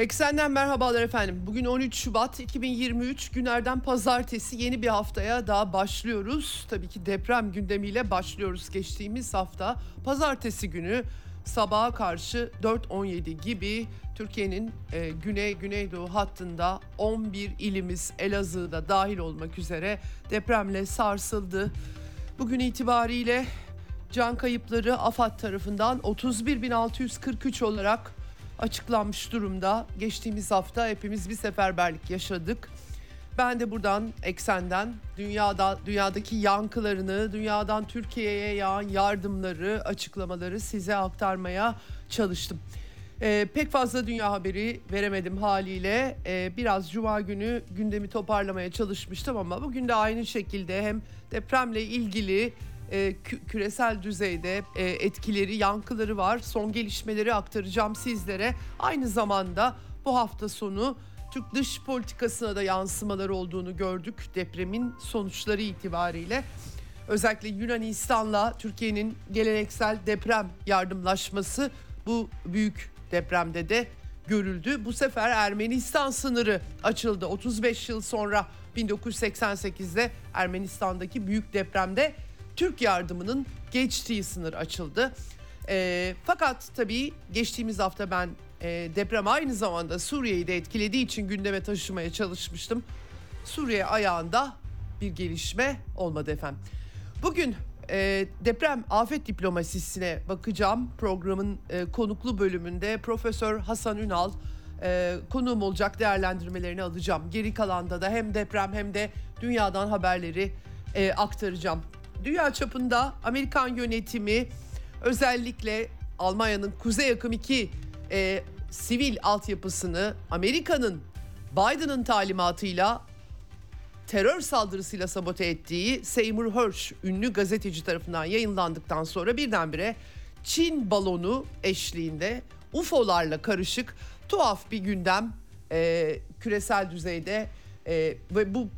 Eksenden merhabalar efendim. Bugün 13 Şubat 2023 günlerden pazartesi yeni bir haftaya daha başlıyoruz. Tabii ki deprem gündemiyle başlıyoruz geçtiğimiz hafta. Pazartesi günü sabaha karşı 4.17 gibi Türkiye'nin e, güney güneydoğu hattında 11 ilimiz Elazığ'da dahil olmak üzere depremle sarsıldı. Bugün itibariyle can kayıpları AFAD tarafından 31.643 olarak açıklanmış durumda. Geçtiğimiz hafta hepimiz bir seferberlik yaşadık. Ben de buradan eksenden dünyada dünyadaki yankılarını, dünyadan Türkiye'ye yağan yardımları, açıklamaları size aktarmaya çalıştım. Ee, pek fazla dünya haberi veremedim haliyle. Ee, biraz cuma günü gündemi toparlamaya çalışmıştım ama bugün de aynı şekilde hem depremle ilgili e, küresel düzeyde e, etkileri, yankıları var. Son gelişmeleri aktaracağım sizlere. Aynı zamanda bu hafta sonu Türk dış politikasına da yansımaları olduğunu gördük depremin sonuçları itibariyle. Özellikle Yunanistan'la Türkiye'nin geleneksel deprem yardımlaşması bu büyük depremde de görüldü. Bu sefer Ermenistan sınırı açıldı. 35 yıl sonra 1988'de Ermenistan'daki büyük depremde Türk yardımının geçtiği sınır açıldı. E, fakat tabii geçtiğimiz hafta ben e, deprem aynı zamanda Suriye'yi de etkilediği için gündeme taşımaya çalışmıştım. Suriye ayağında bir gelişme olmadı efendim. Bugün e, deprem afet diplomasisine bakacağım. Programın e, konuklu bölümünde Profesör Hasan Ünal e, konuğum olacak değerlendirmelerini alacağım. Geri kalanda da hem deprem hem de dünyadan haberleri e, aktaracağım dünya çapında Amerikan yönetimi özellikle Almanya'nın Kuzey Akım 2 e, sivil altyapısını Amerika'nın Biden'ın talimatıyla terör saldırısıyla sabote ettiği Seymour Hersh ünlü gazeteci tarafından yayınlandıktan sonra birdenbire Çin balonu eşliğinde UFO'larla karışık tuhaf bir gündem e, küresel düzeyde e, ve bu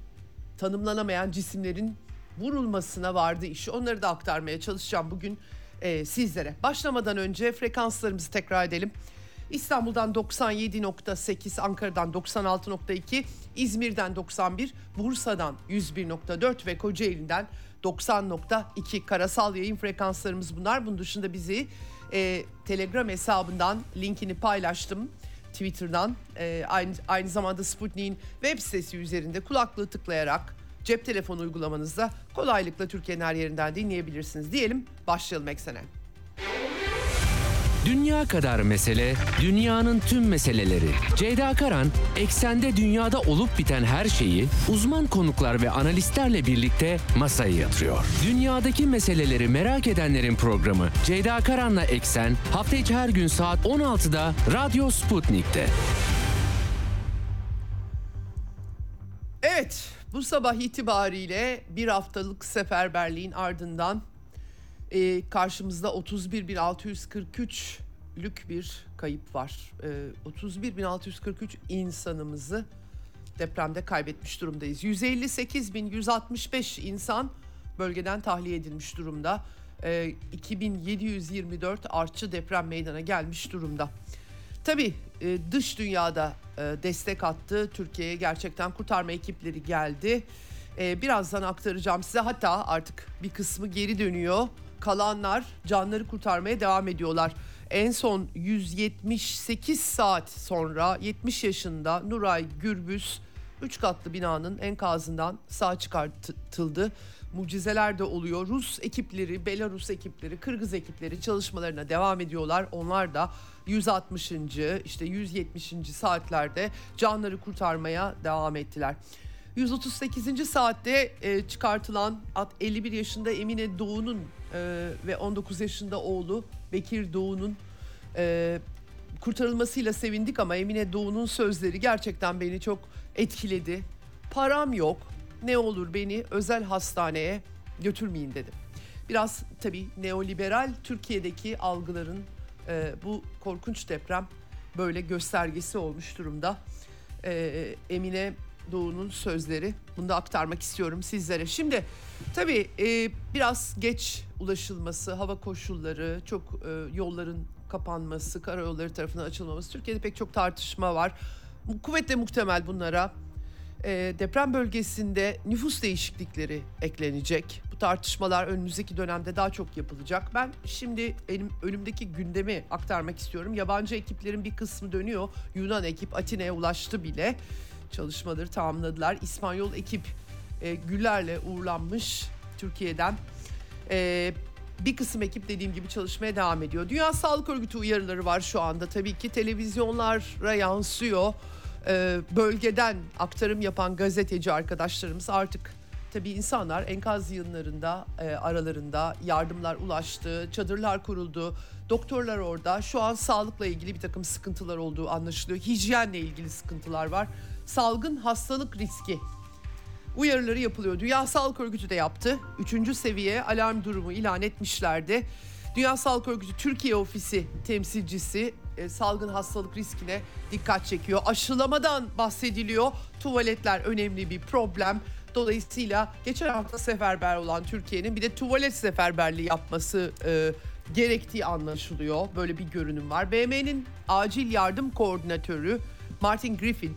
tanımlanamayan cisimlerin vurulmasına vardı işi. Onları da aktarmaya çalışacağım bugün e, sizlere. Başlamadan önce frekanslarımızı tekrar edelim. İstanbul'dan 97.8, Ankara'dan 96.2, İzmir'den 91, Bursa'dan 101.4 ve Kocaeli'den 90.2 karasal yayın frekanslarımız bunlar. Bunun dışında bizi e, Telegram hesabından linkini paylaştım. Twitter'dan e, aynı, aynı zamanda Sputnik'in web sitesi üzerinde kulaklığı tıklayarak cep telefonu uygulamanızda kolaylıkla Türkiye'nin her yerinden dinleyebilirsiniz diyelim. Başlayalım eksene. Dünya kadar mesele, dünyanın tüm meseleleri. Ceyda Karan, eksende dünyada olup biten her şeyi uzman konuklar ve analistlerle birlikte masaya yatırıyor. Dünyadaki meseleleri merak edenlerin programı Ceyda Karan'la Eksen hafta içi her gün saat 16'da Radyo Sputnik'te. Bu sabah itibariyle bir haftalık seferberliğin ardından e, karşımızda 31.643'lük bir kayıp var. E, 31.643 insanımızı depremde kaybetmiş durumdayız. 158.165 insan bölgeden tahliye edilmiş durumda. E, 2724 artçı deprem meydana gelmiş durumda. Tabii e, dış dünyada e, destek attı. Türkiye'ye gerçekten kurtarma ekipleri geldi. E, birazdan aktaracağım size. Hatta artık bir kısmı geri dönüyor. Kalanlar canları kurtarmaya devam ediyorlar. En son 178 saat sonra 70 yaşında Nuray Gürbüz 3 katlı binanın enkazından sağ çıkartıldı mucizeler de oluyor. Rus ekipleri, Belarus ekipleri, Kırgız ekipleri çalışmalarına devam ediyorlar. Onlar da 160. işte 170. saatlerde canları kurtarmaya devam ettiler. 138. saatte e, çıkartılan 51 yaşında Emine Doğu'nun e, ve 19 yaşında oğlu Bekir Doğu'nun e, kurtarılmasıyla sevindik ama Emine Doğu'nun sözleri gerçekten beni çok etkiledi. Param yok, ne olur beni özel hastaneye götürmeyin dedim. Biraz tabii neoliberal Türkiye'deki algıların e, bu korkunç deprem böyle göstergesi olmuş durumda. E, Emine Doğu'nun sözleri. Bunu da aktarmak istiyorum sizlere. Şimdi tabii e, biraz geç ulaşılması, hava koşulları, çok e, yolların kapanması, karayolları tarafından açılmaması. Türkiye'de pek çok tartışma var. Kuvvetle muhtemel bunlara e, deprem bölgesinde nüfus değişiklikleri eklenecek. Bu tartışmalar önümüzdeki dönemde daha çok yapılacak. Ben şimdi benim önümdeki gündemi aktarmak istiyorum. Yabancı ekiplerin bir kısmı dönüyor. Yunan ekip Atina'ya ulaştı bile. Çalışmaları tamamladılar. İspanyol ekip e, güllerle uğurlanmış Türkiye'den. E, bir kısım ekip dediğim gibi çalışmaya devam ediyor. Dünya Sağlık Örgütü uyarıları var şu anda. Tabii ki televizyonlara yansıyor. Ee, bölgeden aktarım yapan gazeteci arkadaşlarımız artık tabii insanlar enkaz yığınlarında e, aralarında yardımlar ulaştı, çadırlar kuruldu, doktorlar orada. Şu an sağlıkla ilgili bir takım sıkıntılar olduğu anlaşılıyor. Hijyenle ilgili sıkıntılar var. Salgın hastalık riski uyarıları yapılıyor. Dünya Sağlık Örgütü de yaptı. Üçüncü seviye alarm durumu ilan etmişlerdi. Dünya Sağlık Örgütü Türkiye Ofisi temsilcisi e, salgın hastalık riskine dikkat çekiyor. Aşılamadan bahsediliyor. Tuvaletler önemli bir problem. Dolayısıyla geçen hafta seferber olan Türkiye'nin bir de tuvalet seferberliği yapması e, gerektiği anlaşılıyor. Böyle bir görünüm var. BM'nin acil yardım koordinatörü Martin Griffin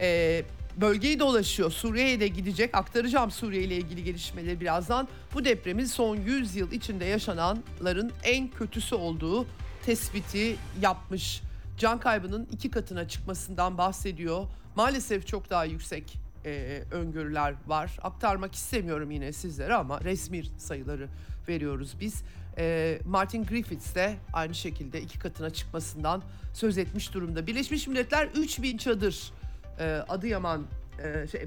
e, bölgeyi dolaşıyor. Suriye'ye de gidecek. Aktaracağım Suriye ile ilgili gelişmeleri birazdan. Bu depremin son 100 yıl içinde yaşananların en kötüsü olduğu tespiti yapmış. Can kaybının iki katına çıkmasından bahsediyor. Maalesef çok daha yüksek e, öngörüler var. Aktarmak istemiyorum yine sizlere ama resmi sayıları veriyoruz biz. E, Martin Griffiths de aynı şekilde iki katına çıkmasından söz etmiş durumda. Birleşmiş Milletler 3000 çadır e, Adıyaman e, şey, e,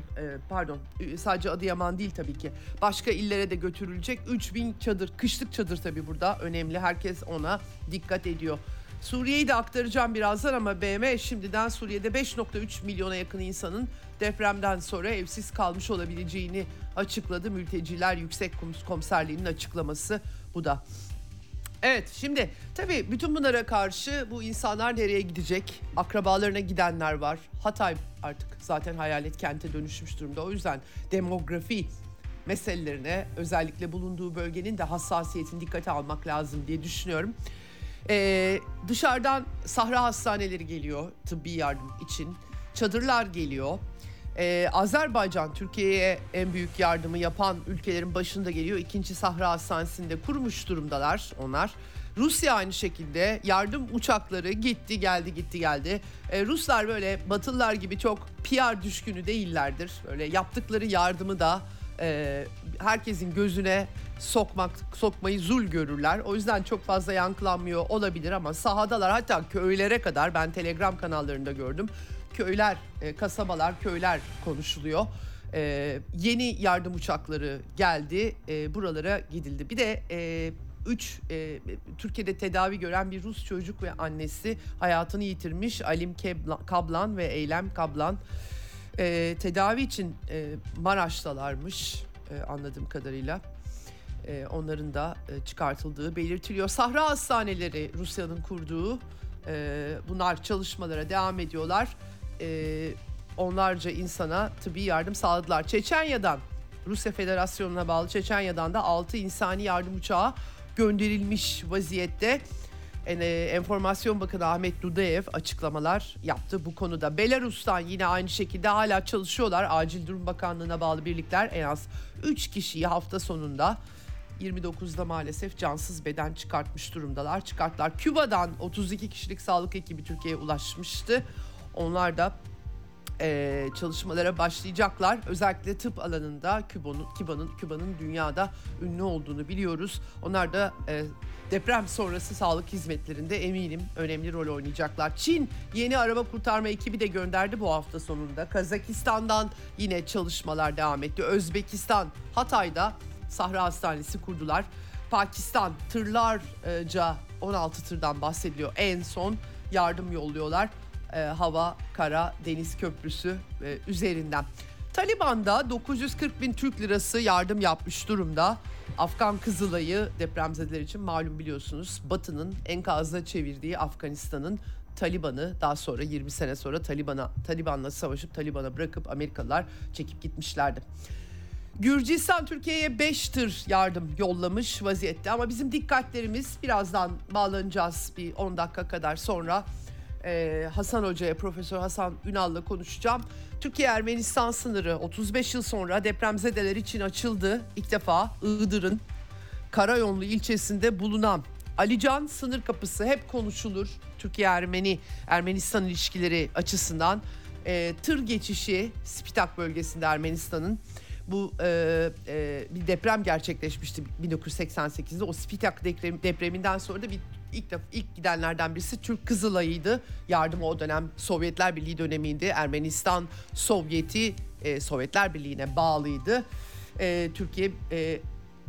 pardon sadece Adıyaman değil tabii ki başka illere de götürülecek 3000 çadır kışlık çadır tabii burada önemli herkes ona dikkat ediyor. Suriye'yi de aktaracağım birazdan ama BM şimdiden Suriye'de 5.3 milyona yakın insanın depremden sonra evsiz kalmış olabileceğini açıkladı. Mülteciler Yüksek Komiserliği'nin açıklaması bu da. Evet şimdi tabii bütün bunlara karşı bu insanlar nereye gidecek? Akrabalarına gidenler var. Hatay artık zaten hayalet kente dönüşmüş durumda. O yüzden demografi meselelerine özellikle bulunduğu bölgenin de hassasiyetini dikkate almak lazım diye düşünüyorum. Ee, dışarıdan sahra hastaneleri geliyor tıbbi yardım için. Çadırlar geliyor. Ee, Azerbaycan Türkiye'ye en büyük yardımı yapan ülkelerin başında geliyor. İkinci Sahra Hastanesi'nde kurmuş durumdalar onlar. Rusya aynı şekilde yardım uçakları gitti geldi gitti geldi. Ee, Ruslar böyle Batılılar gibi çok PR düşkünü değillerdir. Böyle yaptıkları yardımı da e, herkesin gözüne sokmak sokmayı zul görürler. O yüzden çok fazla yankılanmıyor olabilir ama sahadalar hatta köylere kadar ben Telegram kanallarında gördüm köyler, e, kasabalar, köyler konuşuluyor. E, yeni yardım uçakları geldi, e, buralara gidildi. Bir de e, üç e, Türkiye'de tedavi gören bir Rus çocuk ve annesi hayatını yitirmiş Alim Kablan ve Eylem Kablan. E, tedavi için e, Maraş'talarmış e, anladığım kadarıyla. E, onların da e, çıkartıldığı belirtiliyor. Sahra hastaneleri Rusya'nın kurduğu e, bunlar çalışmalara devam ediyorlar e, onlarca insana tıbbi yardım sağladılar. Çeçenya'dan Rusya Federasyonu'na bağlı Çeçenya'dan da 6 insani yardım uçağı gönderilmiş vaziyette. En, e, Enformasyon Bakanı Ahmet Dudayev açıklamalar yaptı bu konuda. Belarus'tan yine aynı şekilde hala çalışıyorlar. Acil Durum Bakanlığı'na bağlı birlikler en az 3 kişiyi hafta sonunda 29'da maalesef cansız beden çıkartmış durumdalar. Çıkarttılar. Küba'dan 32 kişilik sağlık ekibi Türkiye'ye ulaşmıştı. Onlar da e, çalışmalara başlayacaklar. Özellikle tıp alanında Küba'nın Küba'nın Küba'nın dünyada ünlü olduğunu biliyoruz. Onlar da e, deprem sonrası sağlık hizmetlerinde eminim önemli rol oynayacaklar. Çin yeni araba kurtarma ekibi de gönderdi bu hafta sonunda. Kazakistan'dan yine çalışmalar devam etti. Özbekistan Hatay'da Sahra Hastanesi kurdular. Pakistan tırlarca 16 tırdan bahsediliyor en son yardım yolluyorlar e, hava, kara, deniz köprüsü e, üzerinden. Taliban da 940 bin Türk lirası yardım yapmış durumda. Afgan Kızılay'ı depremzedeler için malum biliyorsunuz Batı'nın enkazına çevirdiği Afganistan'ın Taliban'ı daha sonra 20 sene sonra Taliban'a Taliban'la savaşıp Taliban'a bırakıp Amerikalılar çekip gitmişlerdi. Gürcistan Türkiye'ye 5 tır yardım yollamış vaziyette ama bizim dikkatlerimiz birazdan bağlanacağız bir 10 dakika kadar sonra ee, Hasan Hoca'ya Profesör Hasan Ünal'la konuşacağım. Türkiye-Ermenistan sınırı 35 yıl sonra depremzedeler için açıldı. İlk defa Iğdır'ın Karayonlu ilçesinde bulunan Alican sınır kapısı hep konuşulur. Türkiye-Ermeni Ermenistan ilişkileri açısından e, tır geçişi Spitak bölgesinde Ermenistan'ın bu e, e, bir deprem gerçekleşmişti 1988'de. O Spitak deprem, depreminden sonra da bir ilk defa ilk gidenlerden birisi Türk Kızılay'ıydı. Yardım o dönem Sovyetler Birliği dönemiydi. Ermenistan Sovyeti e, Sovyetler Birliği'ne bağlıydı. E, Türkiye e,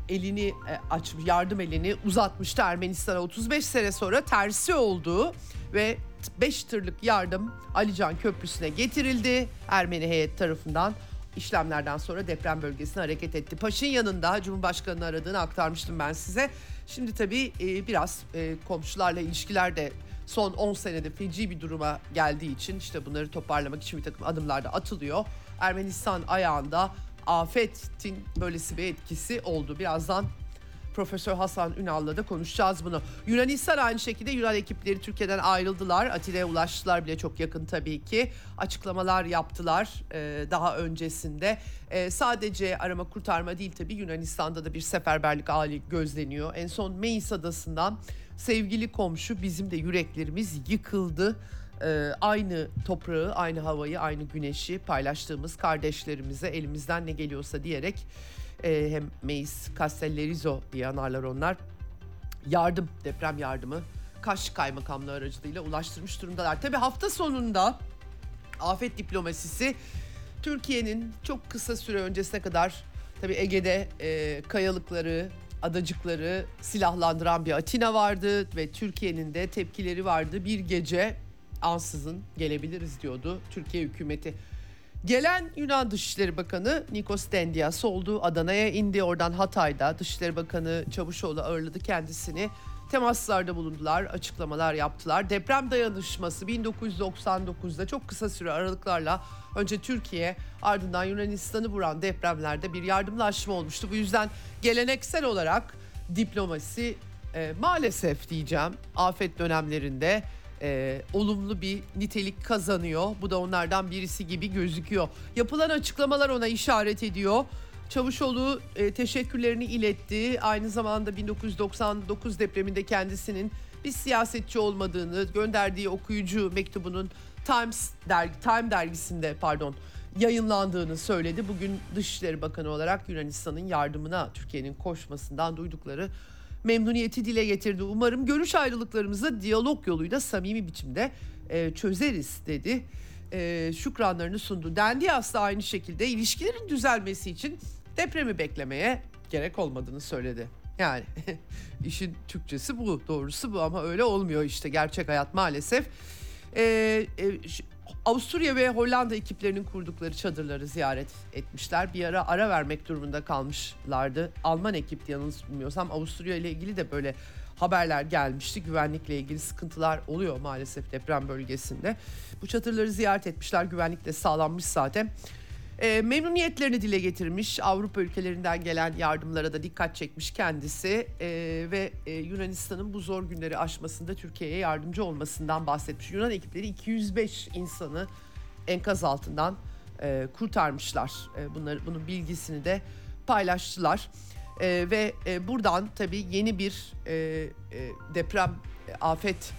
elini e, aç yardım elini uzatmıştı Ermenistan'a 35 sene sonra tersi oldu ve 5 tırlık yardım Alican Köprüsü'ne getirildi Ermeni heyet tarafından işlemlerden sonra deprem bölgesine hareket etti. Paş'ın yanında Cumhurbaşkanı'nı aradığını aktarmıştım ben size. Şimdi tabii e, biraz e, komşularla ilişkiler de son 10 senede feci bir duruma geldiği için işte bunları toparlamak için bir takım adımlar da atılıyor. Ermenistan ayağında afetin böylesi bir etkisi oldu. Birazdan Profesör Hasan Ünal'la da konuşacağız bunu. Yunanistan aynı şekilde Yunan ekipleri Türkiye'den ayrıldılar. Atina'ya ulaştılar bile çok yakın tabii ki. Açıklamalar yaptılar e, daha öncesinde. E, sadece arama kurtarma değil tabii Yunanistan'da da bir seferberlik hali gözleniyor. En son Meis adasından sevgili komşu bizim de yüreklerimiz yıkıldı. Ee, aynı toprağı, aynı havayı, aynı güneşi paylaştığımız kardeşlerimize elimizden ne geliyorsa diyerek e, hem Meis Castellerizo diye anarlar onlar yardım, deprem yardımı Kaş Kaymakamlığı aracılığıyla ulaştırmış durumdalar. Tabi hafta sonunda afet diplomasisi Türkiye'nin çok kısa süre öncesine kadar tabi Ege'de e, kayalıkları, adacıkları silahlandıran bir Atina vardı ve Türkiye'nin de tepkileri vardı. Bir gece ansızın gelebiliriz diyordu Türkiye hükümeti. Gelen Yunan Dışişleri Bakanı Nikos Dendias oldu. Adana'ya indi. Oradan Hatay'da Dışişleri Bakanı Çavuşoğlu ağırladı kendisini. Temaslarda bulundular, açıklamalar yaptılar. Deprem dayanışması 1999'da çok kısa süre aralıklarla önce Türkiye ardından Yunanistan'ı vuran depremlerde bir yardımlaşma olmuştu. Bu yüzden geleneksel olarak diplomasi e, maalesef diyeceğim afet dönemlerinde e, olumlu bir nitelik kazanıyor. Bu da onlardan birisi gibi gözüküyor. Yapılan açıklamalar ona işaret ediyor. Çavuşoğlu e, teşekkürlerini iletti. Aynı zamanda 1999 depreminde kendisinin bir siyasetçi olmadığını gönderdiği okuyucu mektubunun Times dergi Time dergisinde pardon yayınlandığını söyledi. Bugün Dışişleri Bakanı olarak Yunanistan'ın yardımına Türkiye'nin koşmasından duydukları memnuniyeti dile getirdi. Umarım görüş ayrılıklarımızı diyalog yoluyla samimi biçimde e, çözeriz dedi. E, şükranlarını sundu. Dendias da aynı şekilde ilişkilerin düzelmesi için depremi beklemeye gerek olmadığını söyledi. Yani işin Türkçesi bu, doğrusu bu ama öyle olmuyor işte gerçek hayat maalesef. E, e, Avusturya ve Hollanda ekiplerinin kurdukları çadırları ziyaret etmişler. Bir ara ara vermek durumunda kalmışlardı. Alman ekipti yanılmıyorsam Avusturya ile ilgili de böyle haberler gelmişti. Güvenlikle ilgili sıkıntılar oluyor maalesef deprem bölgesinde. Bu çadırları ziyaret etmişler. Güvenlik de sağlanmış zaten. E, memnuniyetlerini dile getirmiş. Avrupa ülkelerinden gelen yardımlara da dikkat çekmiş kendisi. E, ve e, Yunanistan'ın bu zor günleri aşmasında Türkiye'ye yardımcı olmasından bahsetmiş. Yunan ekipleri 205 insanı enkaz altından e, kurtarmışlar. E, bunları Bunun bilgisini de paylaştılar. E, ve e, buradan tabii yeni bir e, e, deprem e, afet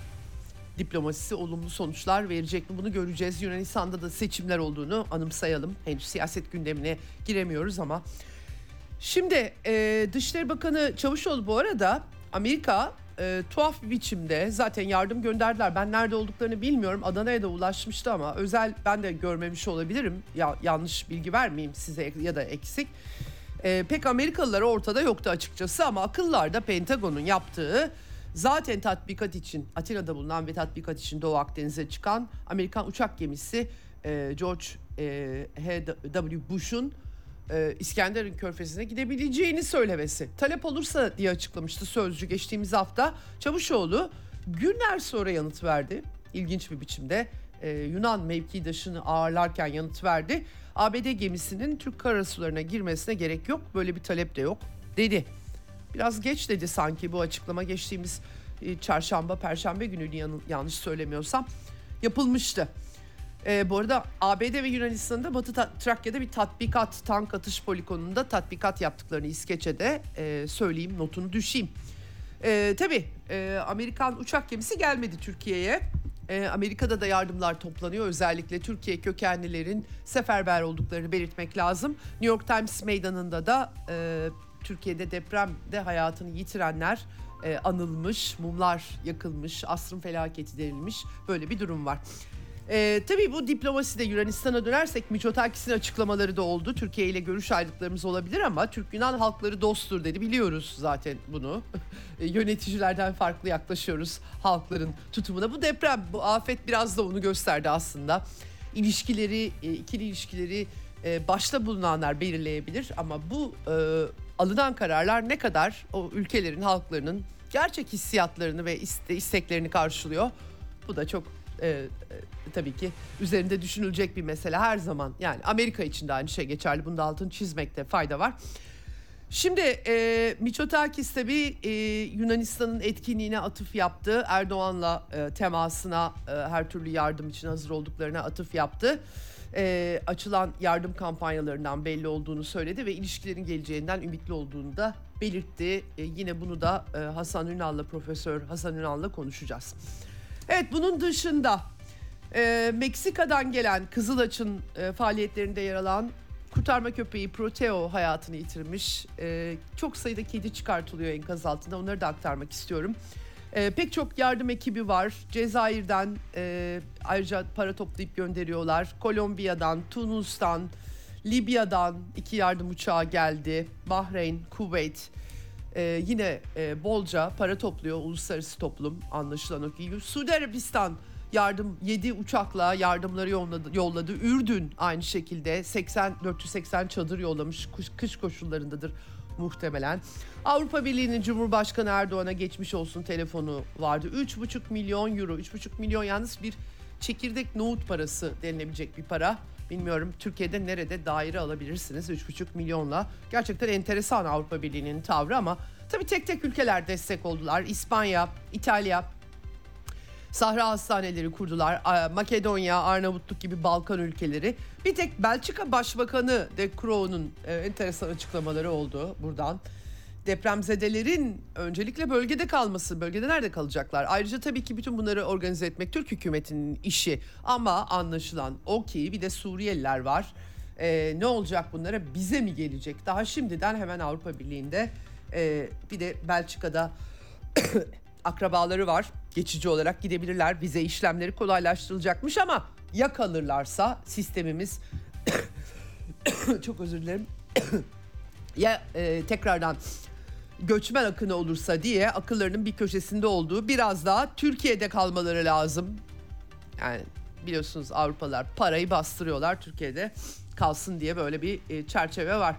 diplomasisi olumlu sonuçlar verecek mi bunu göreceğiz. Yunanistan'da da seçimler olduğunu anımsayalım. Henüz siyaset gündemine giremiyoruz ama. Şimdi e, Dışişleri Bakanı Çavuşoğlu bu arada Amerika e, tuhaf bir biçimde zaten yardım gönderdiler. Ben nerede olduklarını bilmiyorum. Adana'ya da ulaşmıştı ama özel ben de görmemiş olabilirim. Ya yanlış bilgi vermeyeyim size ya da eksik. E, pek Amerikalılar ortada yoktu açıkçası ama akıllarda Pentagon'un yaptığı Zaten tatbikat için Atina'da bulunan ve tatbikat için Doğu Akdeniz'e çıkan Amerikan uçak gemisi e, George e, H.W. Bush'un e, İskenderun Körfezi'ne gidebileceğini söylemesi. Talep olursa diye açıklamıştı Sözcü geçtiğimiz hafta. Çavuşoğlu günler sonra yanıt verdi. İlginç bir biçimde e, Yunan mevkidaşını ağırlarken yanıt verdi. ABD gemisinin Türk karasularına girmesine gerek yok. Böyle bir talep de yok dedi. Biraz geç dedi sanki bu açıklama geçtiğimiz e, çarşamba, perşembe günü yanlış söylemiyorsam yapılmıştı. E, bu arada ABD ve Yunanistan'da Batı Trakya'da bir tatbikat, tank atış poligonunda tatbikat yaptıklarını İskeçe'de e, söyleyeyim, notunu düşeyim. E, tabii e, Amerikan uçak gemisi gelmedi Türkiye'ye. E, Amerika'da da yardımlar toplanıyor. Özellikle Türkiye kökenlilerin seferber olduklarını belirtmek lazım. New York Times meydanında da e, Türkiye'de depremde hayatını yitirenler e, anılmış, mumlar yakılmış, asrın felaketi denilmiş böyle bir durum var. Ee, tabii bu diplomasi de Yunanistan'a dönersek Miçotakis'in açıklamaları da oldu. Türkiye ile görüş ayrılıklarımız olabilir ama Türk-Yunan halkları dosttur dedi. Biliyoruz zaten bunu. Yöneticilerden farklı yaklaşıyoruz halkların tutumuna. Bu deprem, bu afet biraz da onu gösterdi aslında. İlişkileri, e, ikili ilişkileri e, başta bulunanlar belirleyebilir ama bu e, alınan kararlar ne kadar o ülkelerin halklarının gerçek hissiyatlarını ve isteklerini karşılıyor. Bu da çok e, e, tabii ki üzerinde düşünülecek bir mesele her zaman. Yani Amerika için de aynı şey geçerli. Bunda altını çizmekte fayda var. Şimdi e, Miçotakis tabii e, Yunanistan'ın etkinliğine atıf yaptı. Erdoğan'la e, temasına e, her türlü yardım için hazır olduklarına atıf yaptı. E, açılan yardım kampanyalarından belli olduğunu söyledi ve ilişkilerin geleceğinden ümitli olduğunu da belirtti. E, yine bunu da e, Hasan Ünal'la Profesör Hasan Ünal'la konuşacağız. Evet bunun dışında e, Meksika'dan gelen Kızılaç'ın e, faaliyetlerinde yer alan kurtarma köpeği Proteo hayatını yitirmiş. E, çok sayıda kedi çıkartılıyor enkaz altında onları da aktarmak istiyorum. E, pek çok yardım ekibi var. Cezayir'den e, ayrıca para toplayıp gönderiyorlar. Kolombiya'dan, Tunus'tan, Libya'dan iki yardım uçağı geldi. Bahreyn, Kuveyt, ee, yine e, bolca para topluyor uluslararası toplum anlaşılan o ki. Suudi Arabistan yardım 7 uçakla yardımları yolladı, yolladı. Ürdün aynı şekilde 80 480 çadır yollamış. Kış, kış koşullarındadır muhtemelen. Avrupa Birliği'nin Cumhurbaşkanı Erdoğan'a geçmiş olsun telefonu vardı. 3,5 milyon euro. 3,5 milyon yalnız bir çekirdek nohut parası denilebilecek bir para. Bilmiyorum Türkiye'de nerede daire alabilirsiniz 3,5 milyonla. Gerçekten enteresan Avrupa Birliği'nin tavrı ama tabii tek tek ülkeler destek oldular. İspanya, İtalya, Sahra hastaneleri kurdular. Makedonya, Arnavutluk gibi Balkan ülkeleri. Bir tek Belçika Başbakanı De Croo'nun e, enteresan açıklamaları oldu buradan depremzedelerin öncelikle bölgede kalması, bölgede nerede kalacaklar? Ayrıca tabii ki bütün bunları organize etmek Türk hükümetinin işi. Ama anlaşılan o ki bir de Suriyeliler var. Ee, ne olacak bunlara? Bize mi gelecek? Daha şimdiden hemen Avrupa Birliği'nde e, bir de Belçika'da akrabaları var. Geçici olarak gidebilirler. Vize işlemleri kolaylaştırılacakmış ama ya kalırlarsa sistemimiz çok özür dilerim ya e, tekrardan göçmen akını olursa diye akıllarının bir köşesinde olduğu biraz daha Türkiye'de kalmaları lazım. Yani biliyorsunuz Avrupalılar parayı bastırıyorlar Türkiye'de kalsın diye böyle bir e, çerçeve var.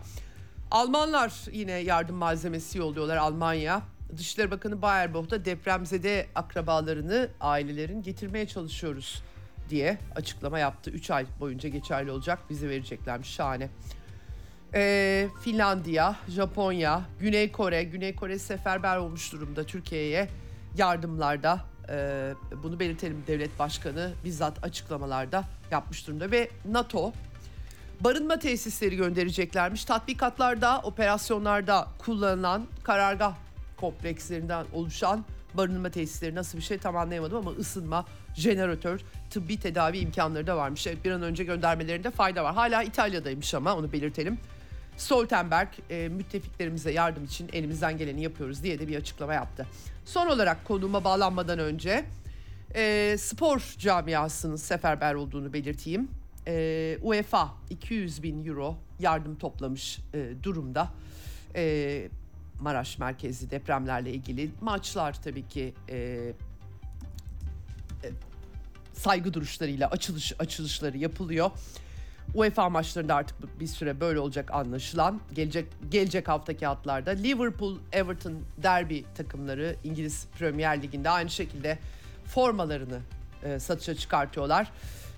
Almanlar yine yardım malzemesi yolluyorlar Almanya. Dışişleri Bakanı Baerbock da depremzede akrabalarını ailelerin getirmeye çalışıyoruz diye açıklama yaptı. 3 ay boyunca geçerli olacak bize vereceklermiş şahane e, Finlandiya, Japonya, Güney Kore, Güney Kore seferber olmuş durumda Türkiye'ye yardımlarda. E, bunu belirtelim devlet başkanı bizzat açıklamalarda yapmış durumda ve NATO barınma tesisleri göndereceklermiş. Tatbikatlarda, operasyonlarda kullanılan karargah komplekslerinden oluşan barınma tesisleri nasıl bir şey tam anlayamadım ama ısınma, jeneratör, tıbbi tedavi imkanları da varmış. Evet, bir an önce göndermelerinde fayda var. Hala İtalya'daymış ama onu belirtelim. Stoltenberg e, müttefiklerimize yardım için elimizden geleni yapıyoruz diye de bir açıklama yaptı. Son olarak konuma bağlanmadan önce e, spor camiasının seferber olduğunu belirteyim. E, UEFA 200 bin euro yardım toplamış e, durumda. E, Maraş merkezli depremlerle ilgili maçlar tabii ki e, e, saygı duruşlarıyla açılış açılışları yapılıyor. UEFA maçlarında artık bir süre böyle olacak anlaşılan. Gelecek gelecek haftaki hatlarda Liverpool, Everton derby takımları İngiliz Premier Ligi'nde aynı şekilde formalarını e, satışa çıkartıyorlar.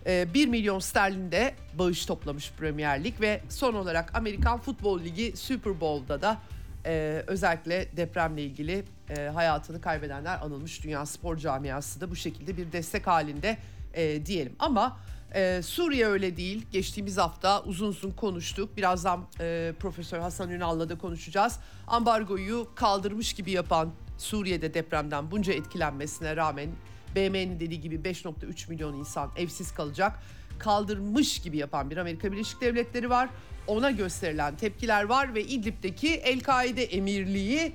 E, 1 milyon sterlinde bağış toplamış Premier Lig ve son olarak Amerikan Futbol Ligi Super Bowl'da da e, özellikle depremle ilgili e, hayatını kaybedenler anılmış. Dünya spor camiası da bu şekilde bir destek halinde e, diyelim. Ama ee, Suriye öyle değil. Geçtiğimiz hafta uzun uzun konuştuk. Birazdan e, Profesör Hasan Ünal'la da konuşacağız. Ambargoyu kaldırmış gibi yapan Suriye'de depremden bunca etkilenmesine rağmen BM'nin dediği gibi 5.3 milyon insan evsiz kalacak. Kaldırmış gibi yapan bir Amerika Birleşik Devletleri var. Ona gösterilen tepkiler var ve İdlib'deki El-Kaide emirliği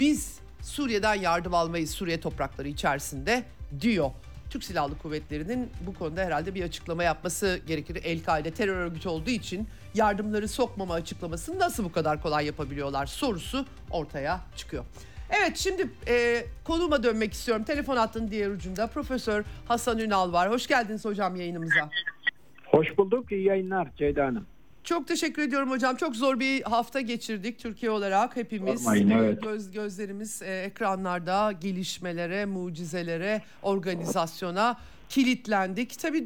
biz Suriye'den yardım almayız Suriye toprakları içerisinde diyor. Türk Silahlı Kuvvetleri'nin bu konuda herhalde bir açıklama yapması gerekir. El-Kaide terör örgütü olduğu için yardımları sokmama açıklamasını nasıl bu kadar kolay yapabiliyorlar sorusu ortaya çıkıyor. Evet şimdi e, konuma dönmek istiyorum. Telefon hattının diğer ucunda Profesör Hasan Ünal var. Hoş geldiniz hocam yayınımıza. Hoş bulduk. İyi yayınlar Ceyda Hanım. Çok teşekkür ediyorum hocam. Çok zor bir hafta geçirdik Türkiye olarak hepimiz. Sormayın, evet. Göz gözlerimiz e, ekranlarda gelişmelere, mucizelere, organizasyona kilitlendik. Tabii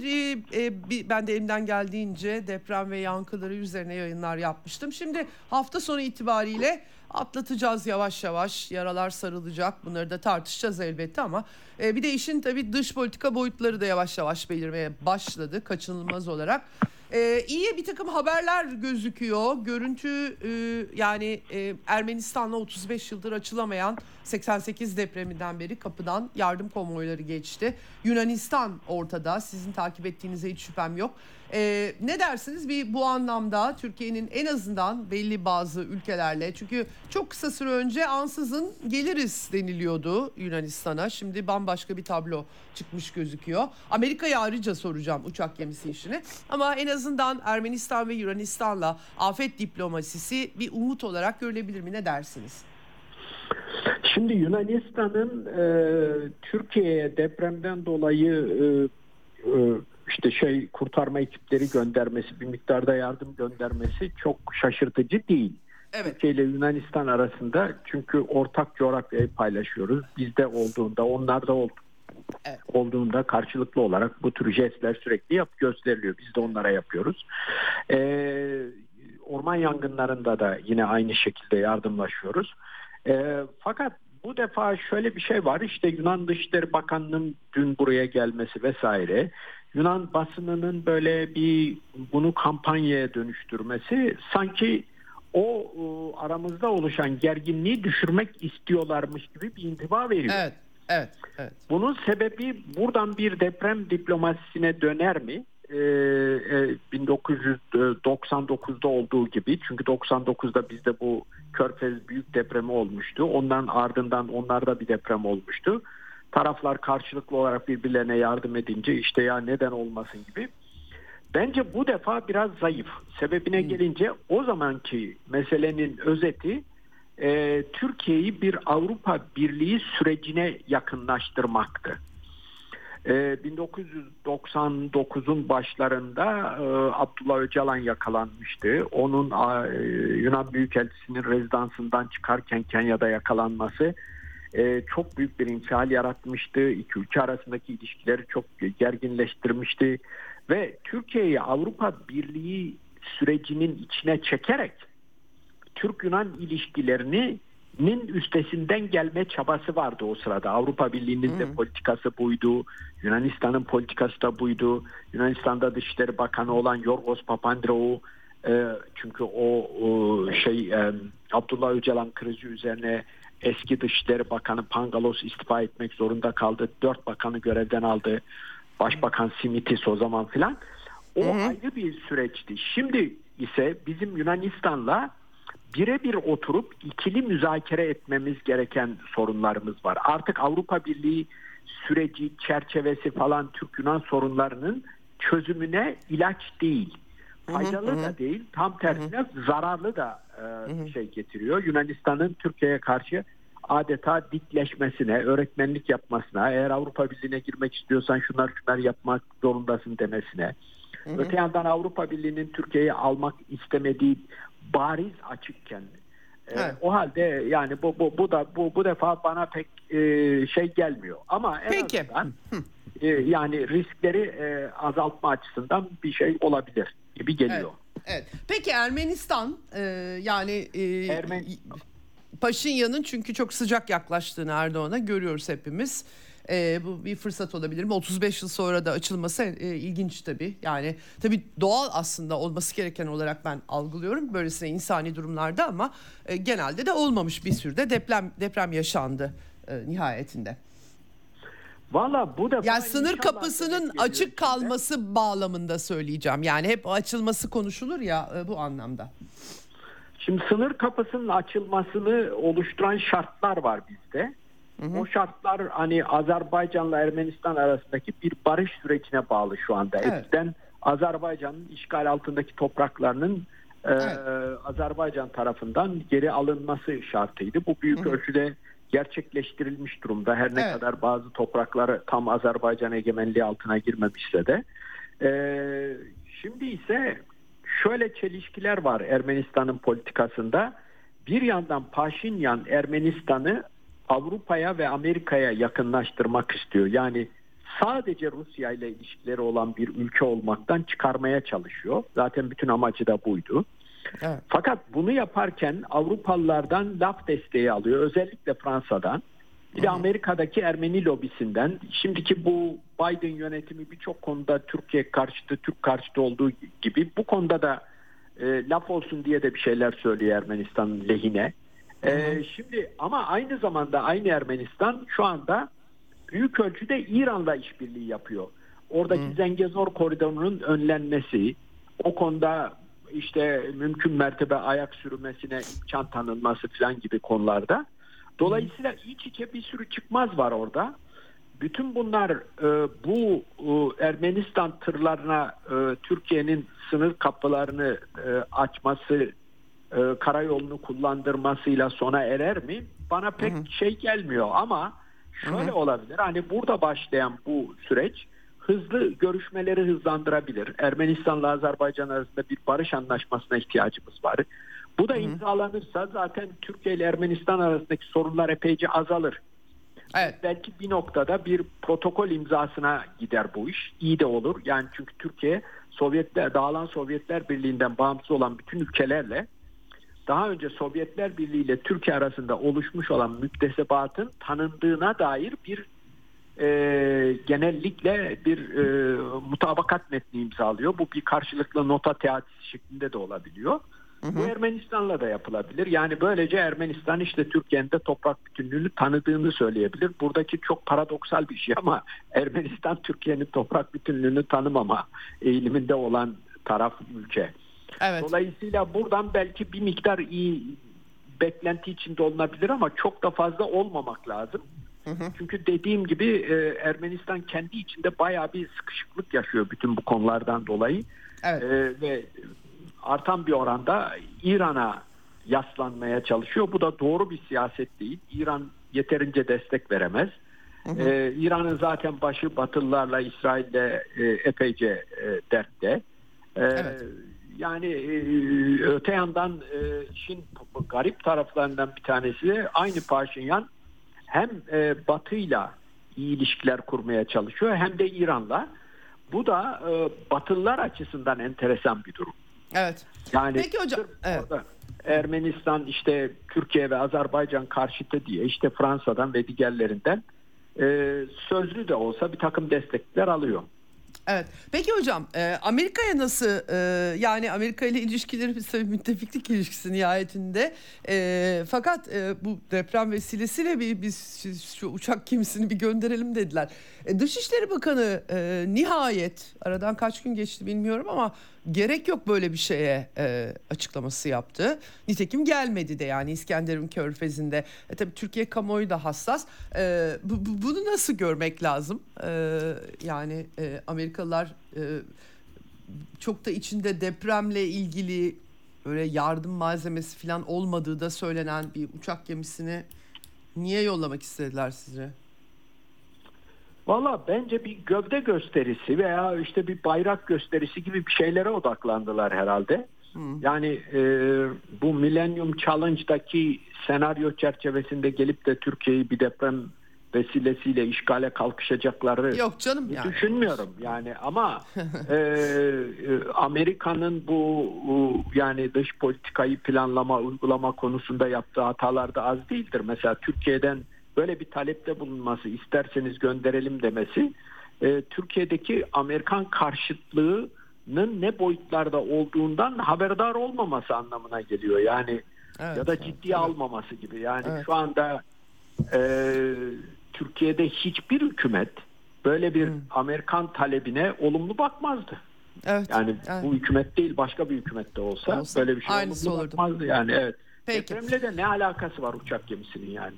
e, e, ben de elimden geldiğince deprem ve yankıları üzerine yayınlar yapmıştım. Şimdi hafta sonu itibariyle atlatacağız yavaş yavaş. Yaralar sarılacak. Bunları da tartışacağız elbette ama e, bir de işin tabii dış politika boyutları da yavaş yavaş belirmeye başladı kaçınılmaz olarak. Ee, iyi bir takım haberler gözüküyor. Görüntü e, yani e, Ermenistan'la 35 yıldır açılamayan 88 depreminden beri kapıdan yardım konvoyları geçti. Yunanistan ortada. Sizin takip ettiğinize hiç şüphem yok. Ee, ne dersiniz bir bu anlamda Türkiye'nin en azından belli bazı ülkelerle çünkü çok kısa süre önce ansızın geliriz deniliyordu Yunanistan'a. Şimdi bambaşka bir tablo çıkmış gözüküyor. Amerika'ya ayrıca soracağım uçak gemisi işini. Ama en azından Ermenistan ve Yunanistan'la afet diplomasisi bir umut olarak görülebilir mi? Ne dersiniz? Şimdi Yunanistan'ın e, Türkiye'ye depremden dolayı e, e, işte şey kurtarma ekipleri göndermesi, bir miktarda yardım göndermesi çok şaşırtıcı değil. Evet. Türkiye ile Yunanistan arasında çünkü ortak coğrafyayı paylaşıyoruz. Bizde olduğunda, onlarda oldu, evet. olduğunda karşılıklı olarak bu tür jestler sürekli yap gösteriliyor. Biz de onlara yapıyoruz. Ee, orman yangınlarında da yine aynı şekilde yardımlaşıyoruz. Ee, fakat bu defa şöyle bir şey var işte Yunan Dışişleri Bakanı'nın dün buraya gelmesi vesaire Yunan basınının böyle bir bunu kampanyaya dönüştürmesi sanki o aramızda oluşan gerginliği düşürmek istiyorlarmış gibi bir intiba veriyor. Evet, evet, evet. Bunun sebebi buradan bir deprem diplomasisine döner mi? Ee, 1999'da e, olduğu gibi çünkü 99'da bizde bu Körfez büyük depremi olmuştu. Ondan ardından onlarda bir deprem olmuştu taraflar karşılıklı olarak birbirlerine yardım edince işte ya neden olmasın gibi. Bence bu defa biraz zayıf. Sebebine gelince o zamanki meselenin özeti e, Türkiye'yi bir Avrupa Birliği sürecine yakınlaştırmaktı. E, 1999'un başlarında e, Abdullah Öcalan yakalanmıştı. Onun e, Yunan Büyükelçisi'nin rezidansından çıkarken Kenya'da yakalanması e, çok büyük bir infial yaratmıştı. İki ülke arasındaki ilişkileri çok gerginleştirmişti ve Türkiye'yi Avrupa Birliği sürecinin içine çekerek Türk-Yunan ilişkilerini nin üstesinden gelme çabası vardı o sırada. Avrupa Birliği'nin de politikası buydu. Yunanistan'ın politikası da buydu. Yunanistan'da Dışişleri Bakanı olan Yorgos Papandreou e, çünkü o, o şey e, Abdullah Öcalan krizi üzerine Eski Dışişleri Bakanı Pangalos istifa etmek zorunda kaldı. Dört bakanı görevden aldı. Başbakan Simitis o zaman filan. O hı hı. ayrı bir süreçti. Şimdi ise bizim Yunanistan'la birebir oturup ikili müzakere etmemiz gereken sorunlarımız var. Artık Avrupa Birliği süreci, çerçevesi falan Türk-Yunan sorunlarının çözümüne ilaç değil. Faydalı hı hı. da değil, tam tersine hı hı. zararlı da e, şey getiriyor. Yunanistan'ın Türkiye'ye karşı adeta dikleşmesine, öğretmenlik yapmasına, eğer Avrupa Birliği'ne girmek istiyorsan şunlar şunlar yapmak zorundasın demesine. Hı hı. Öte yandan Avrupa Birliği'nin Türkiye'yi almak istemediği bariz açıkken e, evet. o halde yani bu bu bu da bu bu defa bana pek e, şey gelmiyor. Ama en Peki. azından e, yani riskleri e, azaltma açısından bir şey olabilir gibi geliyor. Evet. evet. Peki Ermenistan e, yani e, Ermen Paşinyan'ın çünkü çok sıcak yaklaştığını Erdoğan'a görüyoruz hepimiz. E, bu bir fırsat olabilir mi? 35 yıl sonra da açılması e, ilginç tabii. Yani tabii doğal aslında olması gereken olarak ben algılıyorum böylesine insani durumlarda ama e, genelde de olmamış bir sürü deprem deprem yaşandı e, nihayetinde. Valla bu defa yani sınır kapısının açık kalması de. bağlamında söyleyeceğim. Yani hep açılması konuşulur ya e, bu anlamda. Şimdi sınır kapısının açılmasını oluşturan şartlar var bizde. Hı hı. O şartlar hani Azerbaycan'la Ermenistan arasındaki bir barış sürecine bağlı şu anda. Evet. Eskiden Azerbaycan'ın işgal altındaki topraklarının e, evet. e, Azerbaycan tarafından geri alınması şartıydı. Bu büyük hı hı. ölçüde gerçekleştirilmiş durumda. Her ne evet. kadar bazı toprakları tam Azerbaycan egemenliği altına girmemişse de. E, şimdi ise şöyle çelişkiler var Ermenistan'ın politikasında. Bir yandan Paşinyan Ermenistan'ı Avrupa'ya ve Amerika'ya yakınlaştırmak istiyor. Yani sadece Rusya ile ilişkileri olan bir ülke olmaktan çıkarmaya çalışıyor. Zaten bütün amacı da buydu. Evet. Fakat bunu yaparken Avrupalılardan laf desteği alıyor. Özellikle Fransa'dan. Bir de Amerika'daki Ermeni lobisinden. Şimdiki bu Biden yönetimi birçok konuda Türkiye karşıtı, Türk karşıtı olduğu gibi bu konuda da e, laf olsun diye de bir şeyler söylüyor Ermenistan'ın lehine. E, şimdi ama aynı zamanda aynı Ermenistan şu anda büyük ölçüde İran'la işbirliği yapıyor. Oradaki Hı. Zengezor koridorunun önlenmesi, o konuda işte mümkün mertebe ayak sürmesine imkan tanınması falan gibi konularda. Dolayısıyla iç içe bir sürü çıkmaz var orada. Bütün bunlar e, bu e, Ermenistan tırlarına e, Türkiye'nin sınır kapılarını e, açması, e, karayolunu kullandırmasıyla sona erer mi? Bana pek Hı-hı. şey gelmiyor ama şöyle Hı-hı. olabilir. Hani burada başlayan bu süreç hızlı görüşmeleri hızlandırabilir. Ermenistan'la Azerbaycan arasında bir barış anlaşmasına ihtiyacımız var. Bu da imzalanırsa zaten Türkiye ile Ermenistan arasındaki sorunlar epeyce azalır. Evet. Belki bir noktada bir protokol imzasına gider bu iş. İyi de olur. Yani çünkü Türkiye Sovyetler, dağılan Sovyetler Birliği'nden bağımsız olan bütün ülkelerle daha önce Sovyetler Birliği ile Türkiye arasında oluşmuş olan müktesebatın tanındığına dair bir e, genellikle bir e, mutabakat metni imzalıyor. Bu bir karşılıklı nota teatisi şeklinde de olabiliyor. Hı hı. Bu Ermenistan'la da yapılabilir. Yani böylece Ermenistan işte Türkiye'nin de toprak bütünlüğünü tanıdığını söyleyebilir. Buradaki çok paradoksal bir şey ama Ermenistan Türkiye'nin toprak bütünlüğünü tanımama eğiliminde olan taraf ülke. Evet. Dolayısıyla buradan belki bir miktar iyi beklenti içinde olunabilir ama çok da fazla olmamak lazım. Hı hı. Çünkü dediğim gibi e, Ermenistan kendi içinde bayağı bir sıkışıklık yaşıyor bütün bu konulardan dolayı. Evet. E, ve artan bir oranda İran'a yaslanmaya çalışıyor. Bu da doğru bir siyaset değil. İran yeterince destek veremez. Ee, İran'ın zaten başı Batılılarla, İsrail'le e, epeyce e, dertte. Ee, evet. Yani e, öte yandan e, işin garip taraflarından bir tanesi aynı Paşinyan hem e, Batı'yla iyi ilişkiler kurmaya çalışıyor hem de İran'la. Bu da e, Batılılar açısından enteresan bir durum. Evet. Yani Peki hocam. Evet. Ermenistan işte Türkiye ve Azerbaycan karşıtı diye işte Fransa'dan ve diğerlerinden e, sözlü de olsa bir takım destekler alıyor. Evet. Peki hocam e, Amerika'ya nasıl e, yani Amerika ile ilişkileri tabii müttefiklik ilişkisi nihayetinde e, fakat e, bu deprem vesilesiyle bir biz şu uçak gemisini bir gönderelim dediler. E, Dışişleri Bakanı e, nihayet aradan kaç gün geçti bilmiyorum ama gerek yok böyle bir şeye e, açıklaması yaptı. Nitekim gelmedi de yani İskenderun Körfezi'nde. E, tabii Türkiye kamuoyu da hassas. E, bu, bu, bunu nasıl görmek lazım? E, yani e, Amerikalılar e, çok da içinde depremle ilgili böyle yardım malzemesi falan olmadığı da söylenen bir uçak gemisini niye yollamak istediler size? Valla bence bir gövde gösterisi veya işte bir bayrak gösterisi gibi bir şeylere odaklandılar herhalde. Hmm. Yani e, bu Millennium Challenge'daki senaryo çerçevesinde gelip de Türkiye'yi bir deprem vesilesiyle işgale kalkışacakları yok canım yani. düşünmüyorum yani ama e, e, Amerika'nın bu, bu yani dış politikayı planlama uygulama konusunda yaptığı hatalar da az değildir. Mesela Türkiye'den böyle bir talepte bulunması isterseniz gönderelim demesi e, Türkiye'deki Amerikan karşıtlığının ne boyutlarda olduğundan haberdar olmaması anlamına geliyor. Yani evet, ya da ciddiye evet. almaması gibi. Yani evet. şu anda e, Türkiye'de hiçbir hükümet böyle bir hmm. Amerikan talebine olumlu bakmazdı. Evet. Yani evet. bu hükümet değil başka bir hükümette olsa, olsa böyle bir şey olumlu olurdu. bakmazdı yani evet. Peki. Depremle de ne alakası var uçak gemisinin yani?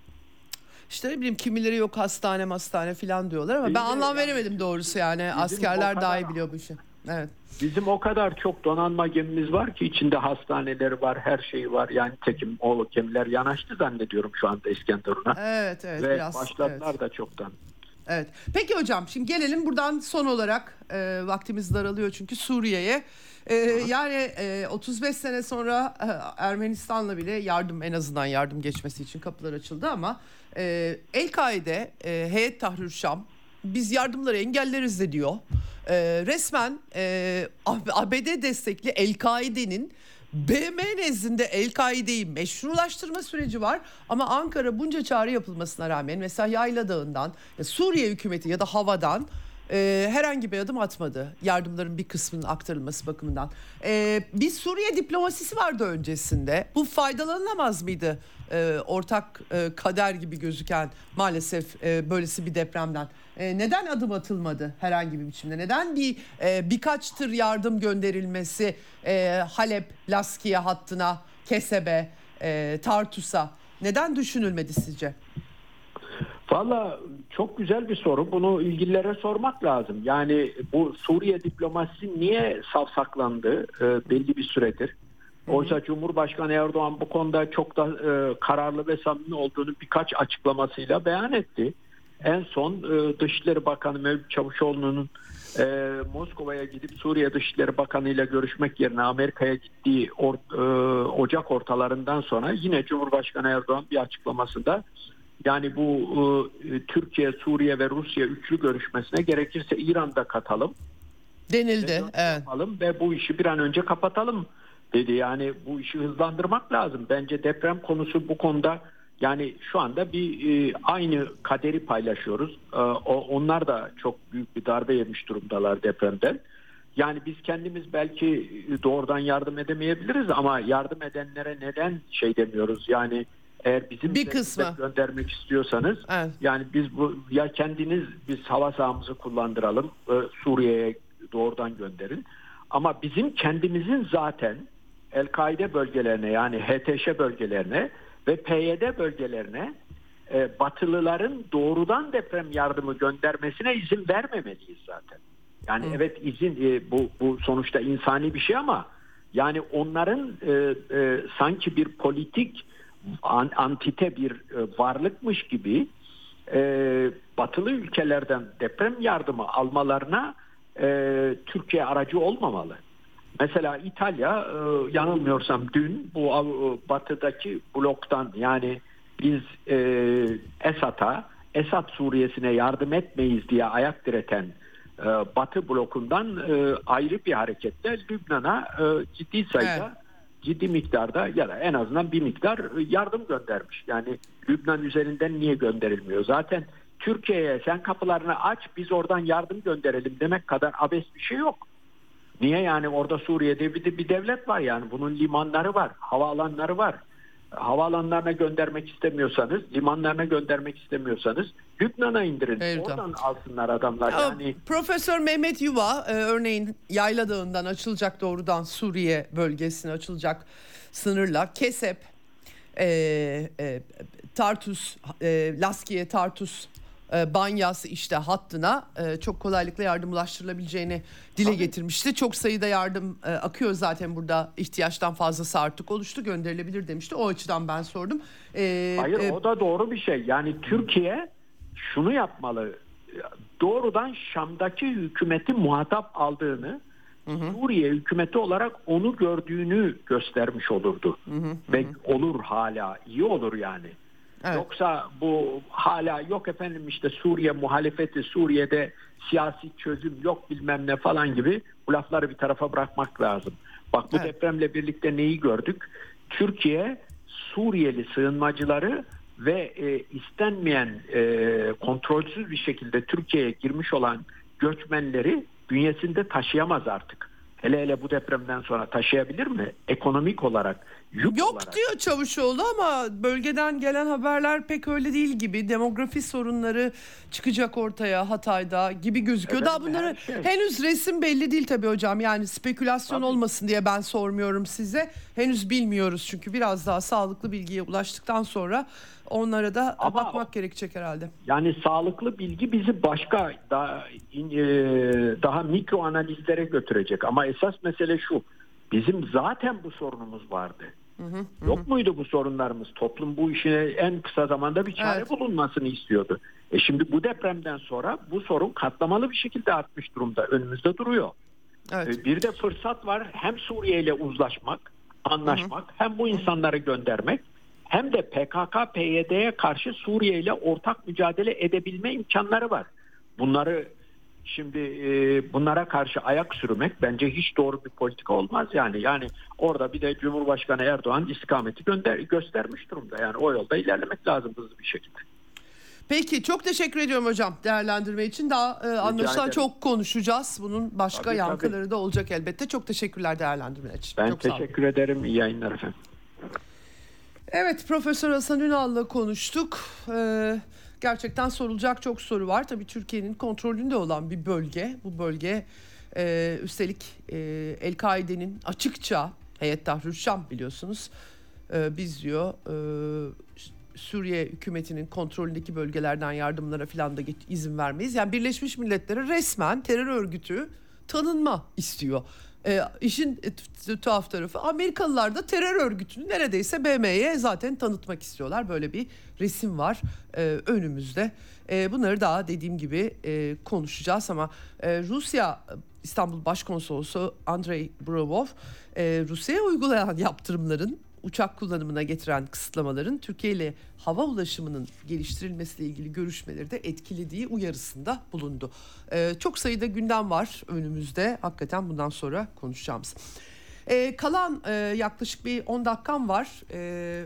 İşte ne bileyim kimileri yok hastane hastane falan diyorlar ama Değil ben anlam veremedim doğrusu yani. Bizim Askerler daha iyi biliyor bu işi. Evet. Bizim o kadar çok donanma gemimiz var ki içinde hastaneleri var, her şeyi var. Yani tekim o gemiler yanaştı zannediyorum şu anda İskenderun'a. Evet, evet. Ve biraz, başladılar evet. da çoktan. Evet. Peki hocam şimdi gelelim buradan son olarak e, vaktimiz daralıyor çünkü Suriye'ye. E, yani e, 35 sene sonra e, Ermenistan'la bile yardım en azından yardım geçmesi için kapılar açıldı ama e, El-Kaide, e, Heyet Tahrir Şam biz yardımları engelleriz de diyor. E, resmen e, ABD destekli El-Kaide'nin BM nezdinde El-Kaide'yi meşrulaştırma süreci var ama Ankara bunca çağrı yapılmasına rağmen mesela Yayla Dağı'ndan Suriye hükümeti ya da havadan e, herhangi bir adım atmadı. Yardımların bir kısmının aktarılması bakımından. E, bir Suriye diplomasisi vardı öncesinde. Bu faydalanılamaz mıydı? E, ortak e, kader gibi gözüken maalesef e, böylesi bir depremden. E, neden adım atılmadı herhangi bir biçimde? Neden bir e, birkaç tır yardım gönderilmesi e, Halep, Laskiye hattına, Kesebe, e, Tartus'a neden düşünülmedi sizce? Valla çok güzel bir soru. Bunu ilgililere sormak lazım. Yani bu Suriye diplomasisi niye savsaklandı e, belli bir süredir. Oysa Cumhurbaşkanı Erdoğan bu konuda çok da e, kararlı ve samimi olduğunu birkaç açıklamasıyla beyan etti. En son e, Dışişleri Bakanı Mevlüt Çavuşoğlu'nun e, Moskova'ya gidip Suriye Dışişleri Bakanı ile görüşmek yerine Amerika'ya gittiği or, e, Ocak ortalarından sonra yine Cumhurbaşkanı Erdoğan bir açıklamasında yani bu e, Türkiye, Suriye ve Rusya üçlü görüşmesine gerekirse İran'da katalım. Denildi. Evet. Yapalım ve bu işi bir an önce kapatalım dedi. Yani bu işi hızlandırmak lazım. Bence deprem konusu bu konuda yani şu anda bir e, aynı kaderi paylaşıyoruz. E, o, onlar da çok büyük bir darbe yemiş durumdalar depremden. Yani biz kendimiz belki doğrudan yardım edemeyebiliriz ama yardım edenlere neden şey demiyoruz? Yani eğer bizim bir kısmı göndermek istiyorsanız evet. yani biz bu ya kendiniz biz hava sahamızı kullandıralım e, Suriye'ye doğrudan gönderin. Ama bizim kendimizin zaten El-Kaide bölgelerine yani HTŞ bölgelerine ve PYD bölgelerine e, Batılıların doğrudan deprem yardımı göndermesine izin vermemeliyiz zaten. Yani Hı. evet izin e, bu bu sonuçta insani bir şey ama yani onların e, e, sanki bir politik an, antite bir e, varlıkmış gibi e, batılı ülkelerden deprem yardımı almalarına e, Türkiye aracı olmamalı. Mesela İtalya e, yanılmıyorsam dün bu e, batıdaki bloktan yani biz e, Esad'a Esad Suriye'sine yardım etmeyiz diye ayak direten e, Batı blokundan e, ayrı bir hareketle Lübnan'a e, ciddi sayıda evet ciddi miktarda ya da en azından bir miktar yardım göndermiş. Yani Lübnan üzerinden niye gönderilmiyor? Zaten Türkiye'ye sen kapılarını aç biz oradan yardım gönderelim demek kadar abes bir şey yok. Niye yani orada Suriye'de bir, de bir devlet var yani bunun limanları var, havaalanları var. Havaalanlarına göndermek istemiyorsanız, limanlarına göndermek istemiyorsanız Lübnan'a indirin. Evet, Oradan alsınlar adamlar. Yani Profesör Mehmet Yuva e, örneğin Yayla Dağı'ndan açılacak doğrudan Suriye bölgesine açılacak sınırla Kesep, e, e, Tartus, e, Laskiye Tartus e, Banyas işte hattına e, çok kolaylıkla yardım ulaştırılabileceğini dile Tabii. getirmişti. Çok sayıda yardım e, akıyor zaten burada ihtiyaçtan fazlası artık oluştu gönderilebilir demişti. O açıdan ben sordum. Hayır o da doğru bir şey. Yani Türkiye şunu yapmalı. doğrudan Şam'daki hükümeti muhatap aldığını hı hı. Suriye hükümeti olarak onu gördüğünü göstermiş olurdu. Hı hı, Ve olur hala iyi olur yani. Evet. Yoksa bu hala yok efendim işte Suriye muhalefeti Suriye'de siyasi çözüm yok bilmem ne falan gibi bu lafları bir tarafa bırakmak lazım. Bak bu evet. depremle birlikte neyi gördük? Türkiye Suriyeli sığınmacıları ve e, istenmeyen e, kontrolsüz bir şekilde Türkiye'ye girmiş olan göçmenleri bünyesinde taşıyamaz artık. Hele hele bu depremden sonra taşıyabilir mi? Ekonomik olarak, yük Yok olarak. diyor Çavuşoğlu ama bölgeden gelen haberler pek öyle değil gibi. Demografi sorunları çıkacak ortaya Hatay'da gibi gözüküyor. Evet, Daha bunları şey. henüz resim belli değil tabii hocam. Yani spekülasyon tabii. olmasın diye ben sormuyorum size. Henüz bilmiyoruz çünkü biraz daha sağlıklı bilgiye ulaştıktan sonra onlara da Ama, bakmak gerekecek herhalde. Yani sağlıklı bilgi bizi başka daha e, daha mikro analizlere götürecek. Ama esas mesele şu. Bizim zaten bu sorunumuz vardı. Hı hı, Yok hı. muydu bu sorunlarımız? Toplum bu işe en kısa zamanda bir çare evet. bulunmasını istiyordu. E şimdi bu depremden sonra bu sorun katlamalı bir şekilde artmış durumda. Önümüzde duruyor. Evet. E, bir de fırsat var hem Suriye ile uzlaşmak, anlaşmak, hı hı. hem bu insanları göndermek hem de PKK PYD'ye karşı Suriye ile ortak mücadele edebilme imkanları var. Bunları şimdi e, bunlara karşı ayak sürmek bence hiç doğru bir politika olmaz yani. Yani orada bir de Cumhurbaşkanı Erdoğan istikameti gönder göstermiş durumda. Yani o yolda ilerlemek lazım hızlı bir şekilde. Peki çok teşekkür ediyorum hocam değerlendirme için. Daha e, anlaşılan çok konuşacağız. Bunun başka tabii, yankıları tabii. da olacak elbette. Çok teşekkürler değerlendirme için. Ben çok teşekkür ederim. İyi yayınlar efendim. Evet Profesör Hasan Ünal'la konuştuk. Ee, gerçekten sorulacak çok soru var. Tabii Türkiye'nin kontrolünde olan bir bölge. Bu bölge e, üstelik e, El-Kaide'nin açıkça Heyet Tahrir Şam biliyorsunuz. E, biz diyor e, Suriye hükümetinin kontrolündeki bölgelerden yardımlara falan da izin vermeyiz. Yani Birleşmiş Milletler'e resmen terör örgütü tanınma istiyor. E, işin tuhaf tarafı Amerikalılar da terör örgütünü neredeyse BM'ye zaten tanıtmak istiyorlar. Böyle bir resim var e, önümüzde. E, bunları daha dediğim gibi e, konuşacağız ama e, Rusya İstanbul Başkonsolosu Andrei Brovov e, Rusya'ya uygulayan yaptırımların uçak kullanımına getiren kısıtlamaların Türkiye ile hava ulaşımının geliştirilmesiyle ilgili görüşmeleri de etkilediği uyarısında bulundu. Ee, çok sayıda gündem var önümüzde. Hakikaten bundan sonra konuşacağımız. Ee, kalan e, yaklaşık bir 10 dakikam var. Ee,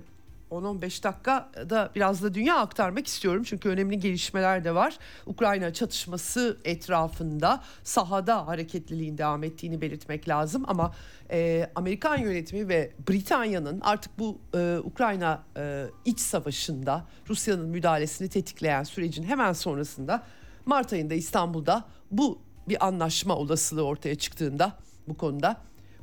10-15 dakika da biraz da dünya aktarmak istiyorum. Çünkü önemli gelişmeler de var. Ukrayna çatışması etrafında sahada hareketliliğin devam ettiğini belirtmek lazım. Ama e, Amerikan yönetimi ve Britanya'nın artık bu e, Ukrayna e, iç savaşında Rusya'nın müdahalesini tetikleyen sürecin hemen sonrasında Mart ayında İstanbul'da bu bir anlaşma olasılığı ortaya çıktığında bu konuda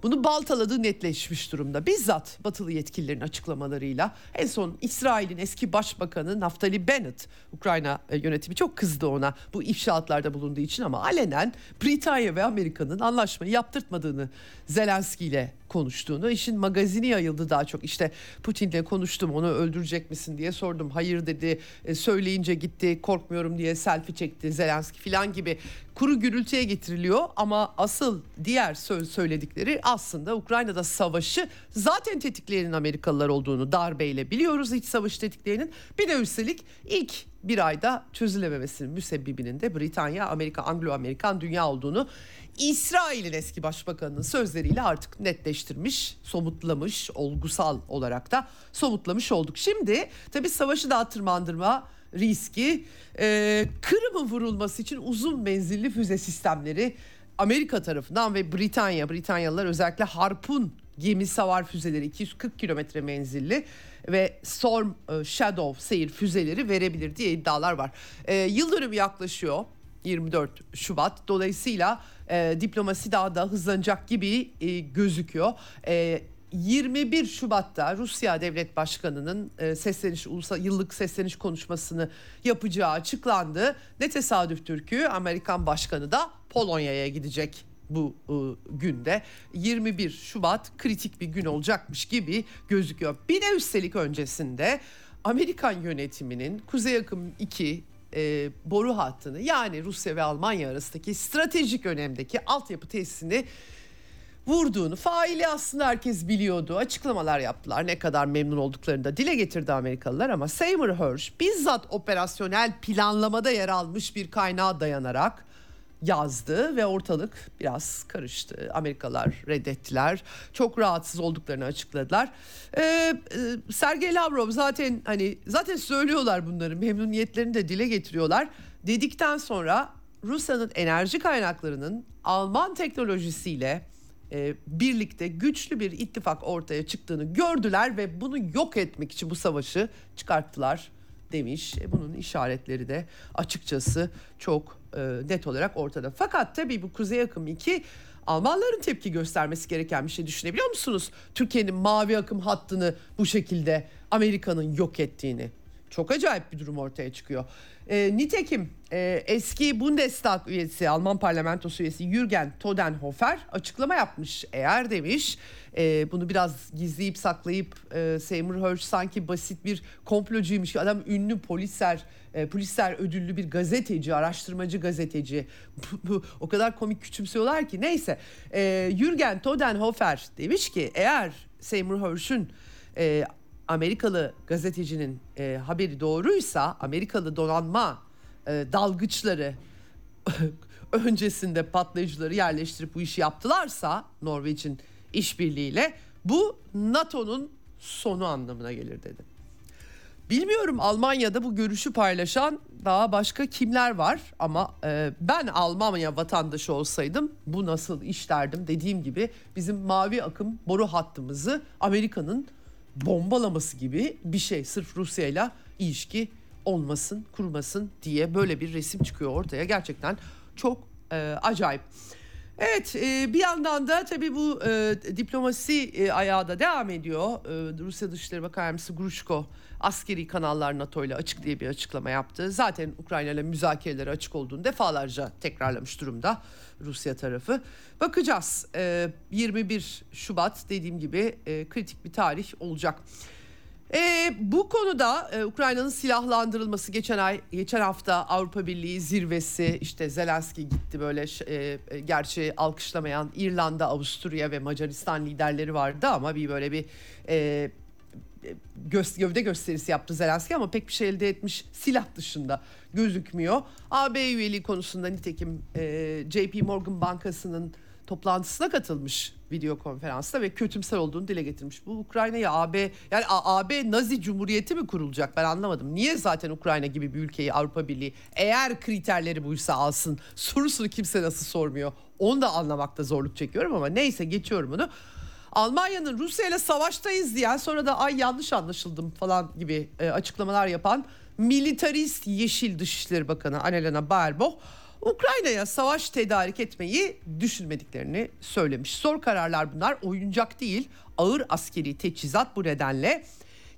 bunu baltaladığı netleşmiş durumda. Bizzat batılı yetkililerin açıklamalarıyla en son İsrail'in eski başbakanı Naftali Bennett Ukrayna e, yönetimi çok kızdı ona bu ifşaatlarda bulunduğu için ama alenen Britanya ve Amerika'nın anlaşmayı yaptırtmadığını Zelenski ile konuştuğunu. işin magazini yayıldı daha çok. İşte Putin'le konuştum onu öldürecek misin diye sordum. Hayır dedi e, söyleyince gitti korkmuyorum diye selfie çekti Zelenski falan gibi kuru gürültüye getiriliyor. Ama asıl diğer söyledikleri aslında Ukrayna'da savaşı zaten tetikleyenin Amerikalılar olduğunu darbeyle biliyoruz iç savaş tetikleyenin. Bir de üstelik ilk bir ayda çözülememesinin müsebbibinin de Britanya, Amerika, Anglo-Amerikan dünya olduğunu İsrail'in eski başbakanının sözleriyle artık netleştirmiş, somutlamış, olgusal olarak da somutlamış olduk. Şimdi tabii savaşı daha tırmandırma riski e, Kırım'ın vurulması için uzun menzilli füze sistemleri Amerika tarafından ve Britanya, Britanyalılar özellikle Harpun gemi savar füzeleri 240 kilometre menzilli ve Storm e, Shadow seyir füzeleri verebilir diye iddialar var. E, yıl dönümü yaklaşıyor 24 Şubat. Dolayısıyla e, diplomasi daha da hızlanacak gibi e, gözüküyor. E, 21 Şubat'ta Rusya Devlet Başkanı'nın e, sesleniş ulusal yıllık sesleniş konuşmasını yapacağı açıklandı. Ne tesadüftür ki Amerikan Başkanı da Polonya'ya gidecek bu e, günde 21 Şubat kritik bir gün olacakmış gibi gözüküyor. Bir de üstelik öncesinde Amerikan yönetiminin Kuzey Akım 2 e, boru hattını yani Rusya ve Almanya arasındaki stratejik önemdeki altyapı tesisini vurduğunu faili aslında herkes biliyordu. Açıklamalar yaptılar ne kadar memnun olduklarını da dile getirdi Amerikalılar ama Seymour Hersh bizzat operasyonel planlamada yer almış bir kaynağa dayanarak yazdı ve ortalık biraz karıştı. Amerikalılar reddettiler. Çok rahatsız olduklarını açıkladılar. Ee, e, Sergey Lavrov zaten hani zaten söylüyorlar bunları memnuniyetlerini de dile getiriyorlar. Dedikten sonra Rusya'nın enerji kaynaklarının Alman teknolojisiyle e, birlikte güçlü bir ittifak ortaya çıktığını gördüler ve bunu yok etmek için bu savaşı çıkarttılar demiş. E, bunun işaretleri de açıkçası çok e, net olarak ortada. Fakat tabii bu Kuzey Akım 2 Almanların tepki göstermesi gereken bir şey düşünebiliyor musunuz? Türkiye'nin mavi akım hattını bu şekilde Amerika'nın yok ettiğini. Çok acayip bir durum ortaya çıkıyor. E, nitekim e, eski Bundestag üyesi, Alman parlamentosu üyesi Jürgen Todenhofer açıklama yapmış. Eğer demiş e, bunu biraz gizleyip saklayıp e, Seymour Hersh sanki basit bir komplocuymuş. Adam ünlü polisler, e, polisler ödüllü bir gazeteci, araştırmacı gazeteci. O kadar komik küçümsüyorlar ki. Neyse e, Jürgen Todenhofer demiş ki eğer Seymour Hersh'ün e, Amerikalı gazetecinin e, haberi doğruysa Amerikalı donanma e, dalgıçları öncesinde patlayıcıları yerleştirip bu işi yaptılarsa Norveç'in işbirliğiyle bu NATO'nun sonu anlamına gelir dedi. Bilmiyorum Almanya'da bu görüşü paylaşan daha başka kimler var ama e, ben Almanya vatandaşı olsaydım bu nasıl iş derdim dediğim gibi bizim mavi akım boru hattımızı Amerika'nın bombalaması gibi bir şey sırf Rusya ile ilişki olmasın kurmasın diye böyle bir resim çıkıyor ortaya gerçekten çok e, acayip. Evet e, bir yandan da tabii bu e, diplomasi e, ayağı da devam ediyor. E, Rusya Dışişleri Bakan Yardımcısı Gruşko askeri kanallar NATO ile açık diye bir açıklama yaptı. Zaten Ukrayna ile müzakereleri açık olduğunu defalarca tekrarlamış durumda Rusya tarafı. Bakacağız e, 21 Şubat dediğim gibi kritik bir tarih olacak. E, bu konuda e, Ukrayna'nın silahlandırılması geçen ay geçen hafta Avrupa Birliği zirvesi işte Zelenski gitti böyle e, e, gerçi alkışlamayan İrlanda, Avusturya ve Macaristan liderleri vardı ama bir böyle bir e, göz, gövde gösterisi yaptı Zelenski ama pek bir şey elde etmiş silah dışında gözükmüyor. AB üyeliği konusunda nitekim e, JP Morgan Bankası'nın toplantısına katılmış video konferansta ve kötümser olduğunu dile getirmiş. Bu Ukrayna'ya AB yani AB Nazi Cumhuriyeti mi kurulacak ben anlamadım. Niye zaten Ukrayna gibi bir ülkeyi Avrupa Birliği eğer kriterleri buysa alsın sorusunu kimse nasıl sormuyor. Onu da anlamakta zorluk çekiyorum ama neyse geçiyorum bunu. Almanya'nın Rusya ile savaştayız diyen sonra da ay yanlış anlaşıldım falan gibi e, açıklamalar yapan militarist Yeşil Dışişleri Bakanı Annalena Baerbock Ukrayna'ya savaş tedarik etmeyi düşünmediklerini söylemiş. Zor kararlar bunlar oyuncak değil ağır askeri teçhizat bu nedenle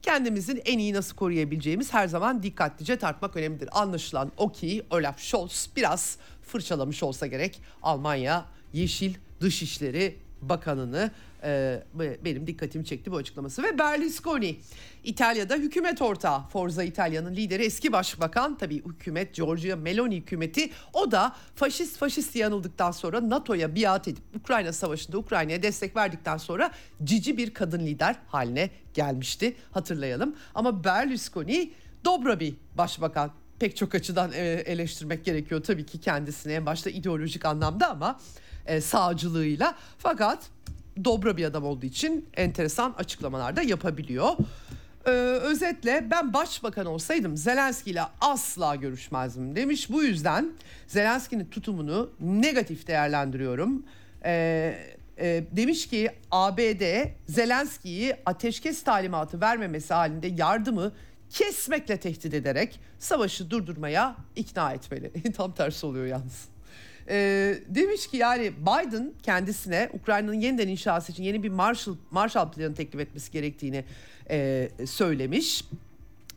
kendimizin en iyi nasıl koruyabileceğimiz her zaman dikkatlice tartmak önemlidir. Anlaşılan o ki Olaf Scholz biraz fırçalamış olsa gerek Almanya Yeşil Dışişleri Bakanını e, benim dikkatimi çekti bu açıklaması. Ve Berlusconi İtalya'da hükümet ortağı. Forza İtalya'nın lideri eski başbakan tabii hükümet Giorgia Meloni hükümeti. O da faşist faşist yanıldıktan sonra NATO'ya biat edip Ukrayna savaşında Ukrayna'ya destek verdikten sonra cici bir kadın lider haline gelmişti. Hatırlayalım. Ama Berlusconi dobra bir başbakan. Pek çok açıdan e, eleştirmek gerekiyor tabii ki kendisine en başta ideolojik anlamda ama e, sağcılığıyla. Fakat dobra bir adam olduğu için enteresan açıklamalar da yapabiliyor. Ee, özetle ben başbakan olsaydım Zelenski ile asla görüşmezdim demiş. Bu yüzden Zelenski'nin tutumunu negatif değerlendiriyorum. Ee, e, demiş ki ABD Zelenski'yi ateşkes talimatı vermemesi halinde yardımı kesmekle tehdit ederek savaşı durdurmaya ikna etmeli. Tam tersi oluyor yalnız. E, demiş ki yani Biden kendisine Ukrayna'nın yeniden inşası için yeni bir Marshall, Marshall planı teklif etmesi gerektiğini e, söylemiş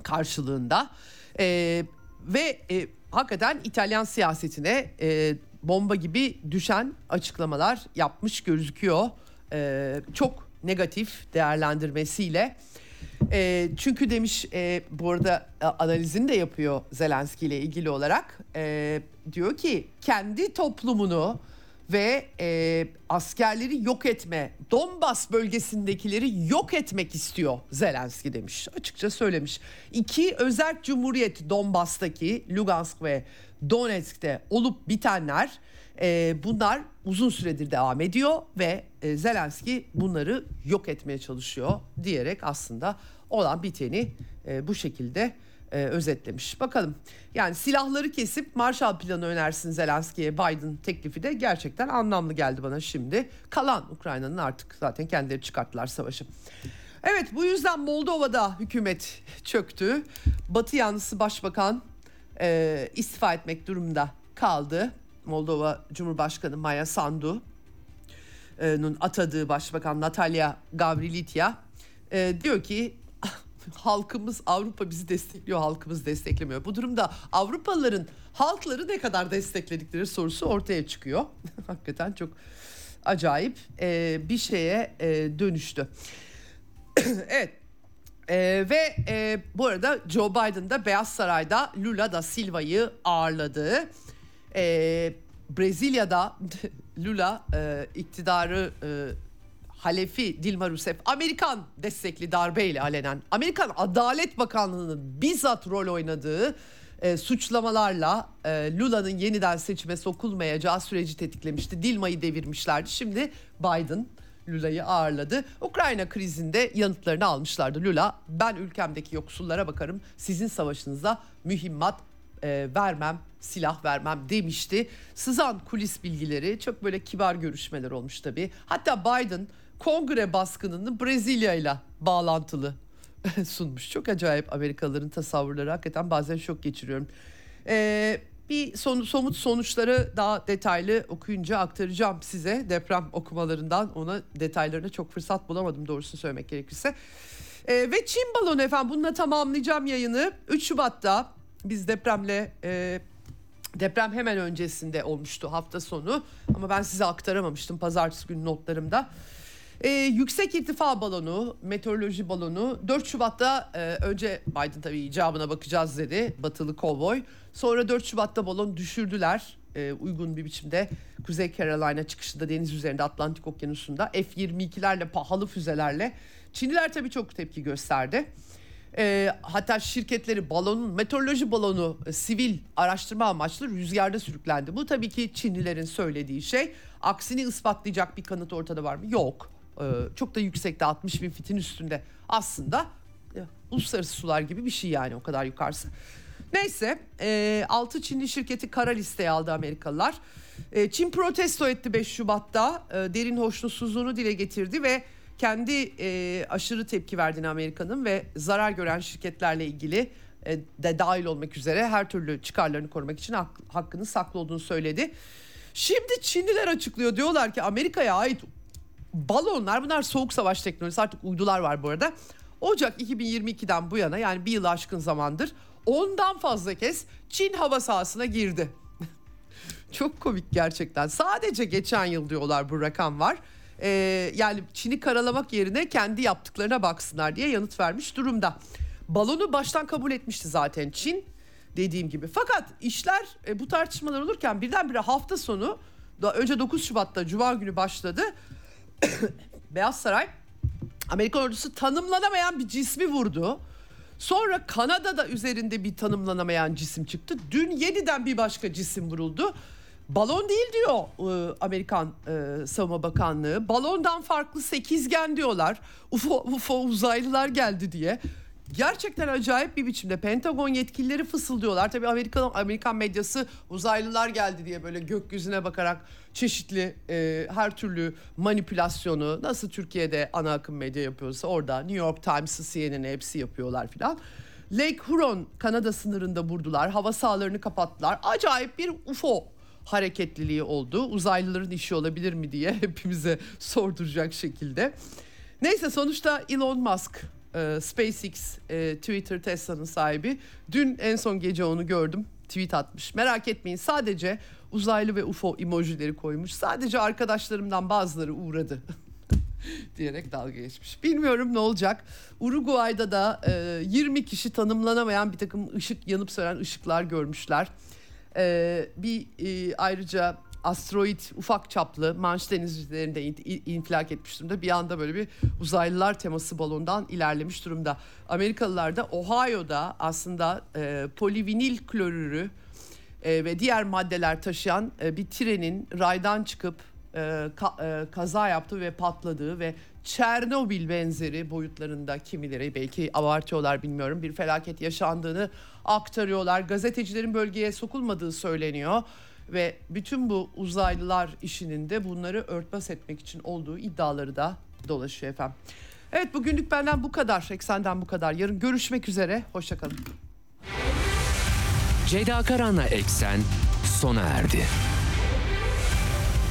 karşılığında. E, ve e, hakikaten İtalyan siyasetine e, bomba gibi düşen açıklamalar yapmış gözüküyor. E, çok negatif değerlendirmesiyle. E, çünkü demiş e, bu arada e, analizini de yapıyor Zelenski ile ilgili olarak. E, diyor ki kendi toplumunu ve e, askerleri yok etme, Donbas bölgesindekileri yok etmek istiyor Zelenski demiş. Açıkça söylemiş. İki özel cumhuriyet Donbas'taki Lugansk ve Donetsk'te olup bitenler e, bunlar uzun süredir devam ediyor ve e, Zelenski bunları yok etmeye çalışıyor diyerek aslında olan biteni e, bu şekilde e, özetlemiş. Bakalım yani silahları kesip Marshall Planı önersin Zelenski'ye Biden teklifi de gerçekten anlamlı geldi bana şimdi. Kalan Ukrayna'nın artık zaten kendileri çıkarttılar savaşı. Evet bu yüzden Moldova'da hükümet çöktü. Batı yanlısı başbakan e, istifa etmek durumunda kaldı. Moldova Cumhurbaşkanı Maya Sandu'nun atadığı başbakan Natalya Gavrilitya e, diyor ki halkımız Avrupa bizi destekliyor, halkımız desteklemiyor. Bu durumda Avrupalıların halkları ne kadar destekledikleri sorusu ortaya çıkıyor. Hakikaten çok acayip e, bir şeye e, dönüştü. evet. E, ve e, bu arada Joe Biden da Beyaz Saray'da Lula da Silva'yı ağırladı. E, Brezilya'da Lula e, iktidarı e, halefi Dilma Rousseff Amerikan destekli darbeyle alenen Amerikan Adalet Bakanlığı'nın bizzat rol oynadığı e, suçlamalarla e, Lula'nın yeniden seçime sokulmayacağı süreci tetiklemişti. Dilma'yı devirmişlerdi. Şimdi Biden Lula'yı ağırladı. Ukrayna krizinde yanıtlarını almışlardı. Lula ben ülkemdeki yoksullara bakarım sizin savaşınıza mühimmat e, vermem silah vermem demişti. Sızan kulis bilgileri çok böyle kibar görüşmeler olmuş tabii. Hatta Biden kongre baskınını Brezilya ile bağlantılı sunmuş. Çok acayip Amerikalıların tasavvurları hakikaten bazen şok geçiriyorum. Ee, bir son, somut sonuçları daha detaylı okuyunca aktaracağım size deprem okumalarından. Ona detaylarına çok fırsat bulamadım doğrusunu söylemek gerekirse. Ee, ve Çin balonu efendim bununla tamamlayacağım yayını. 3 Şubat'ta biz depremle e, deprem hemen öncesinde olmuştu hafta sonu ama ben size aktaramamıştım pazartesi günü notlarımda. Ee, yüksek irtifa balonu, meteoroloji balonu 4 Şubat'ta e, önce Biden tabii icabına bakacağız dedi batılı kovboy. Sonra 4 Şubat'ta balon düşürdüler e, uygun bir biçimde Kuzey Carolina çıkışında deniz üzerinde Atlantik Okyanusu'nda F-22'lerle pahalı füzelerle. Çinliler tabii çok tepki gösterdi. E, hatta şirketleri balonun meteoroloji balonu e, sivil araştırma amaçlı rüzgarda sürüklendi. Bu tabii ki Çinlilerin söylediği şey. Aksini ispatlayacak bir kanıt ortada var mı? Yok. E, çok da yüksekte 60 bin fitin üstünde aslında e, uluslararası sular gibi bir şey yani o kadar yukarısı. Neyse e, 6 Çinli şirketi kara listeye aldı Amerikalılar. E, Çin protesto etti 5 Şubat'ta e, derin hoşnutsuzluğunu dile getirdi ve kendi e, aşırı tepki verdiğini Amerika'nın ve zarar gören şirketlerle ilgili e, de dahil olmak üzere her türlü çıkarlarını korumak için hak, hakkının saklı olduğunu söyledi. Şimdi Çinliler açıklıyor diyorlar ki Amerika'ya ait balonlar bunlar soğuk savaş teknolojisi artık uydular var bu arada. Ocak 2022'den bu yana yani bir yıl aşkın zamandır ondan fazla kez Çin hava sahasına girdi. Çok komik gerçekten. Sadece geçen yıl diyorlar bu rakam var. Ee, yani Çin'i karalamak yerine kendi yaptıklarına baksınlar diye yanıt vermiş durumda. Balonu baştan kabul etmişti zaten Çin dediğim gibi. Fakat işler e, bu tartışmalar olurken birdenbire hafta sonu da önce 9 Şubat'ta Cuma günü başladı. Beyaz Saray Amerikan ordusu tanımlanamayan bir cismi vurdu. Sonra Kanada'da üzerinde bir tanımlanamayan cisim çıktı. Dün yeniden bir başka cisim vuruldu. Balon değil diyor e, Amerikan e, Savunma Bakanlığı. Balondan farklı sekizgen diyorlar. UFO, UFO uzaylılar geldi diye. Gerçekten acayip bir biçimde Pentagon yetkilileri fısıldıyorlar. Tabii Amerikan Amerikan medyası uzaylılar geldi diye böyle gökyüzüne bakarak çeşitli e, her türlü manipülasyonu nasıl Türkiye'de ana akım medya yapıyorsa orada New York Times'ı CNN'i hepsi yapıyorlar filan. Lake Huron Kanada sınırında vurdular. Hava sahalarını kapattılar. Acayip bir UFO hareketliliği oldu. Uzaylıların işi olabilir mi diye hepimize sorduracak şekilde. Neyse sonuçta Elon Musk e, SpaceX, e, Twitter, Tesla'nın sahibi. Dün en son gece onu gördüm. Tweet atmış. Merak etmeyin sadece uzaylı ve UFO emojileri koymuş. Sadece arkadaşlarımdan bazıları uğradı. diyerek dalga geçmiş. Bilmiyorum ne olacak. Uruguay'da da e, 20 kişi tanımlanamayan bir takım ışık yanıp sönen ışıklar görmüşler. E, bir e, ayrıca asteroid ufak çaplı Manş denizlerinde infilak etmiş durumda. Bir anda böyle bir uzaylılar teması balondan ilerlemiş durumda. Amerikalılar da Ohio'da aslında e, polivinil klorürü e, ve diğer maddeler taşıyan e, bir trenin raydan çıkıp e, ka, e, kaza yaptığı ve patladığı ve Çernobil benzeri boyutlarında kimileri belki abartıyorlar bilmiyorum bir felaket yaşandığını aktarıyorlar. Gazetecilerin bölgeye sokulmadığı söyleniyor ve bütün bu uzaylılar işinin de bunları örtbas etmek için olduğu iddiaları da dolaşıyor efendim. Evet bugünlük benden bu kadar. Eksenden bu kadar. Yarın görüşmek üzere. Hoşçakalın. Ceyda Karan'la Eksen sona erdi.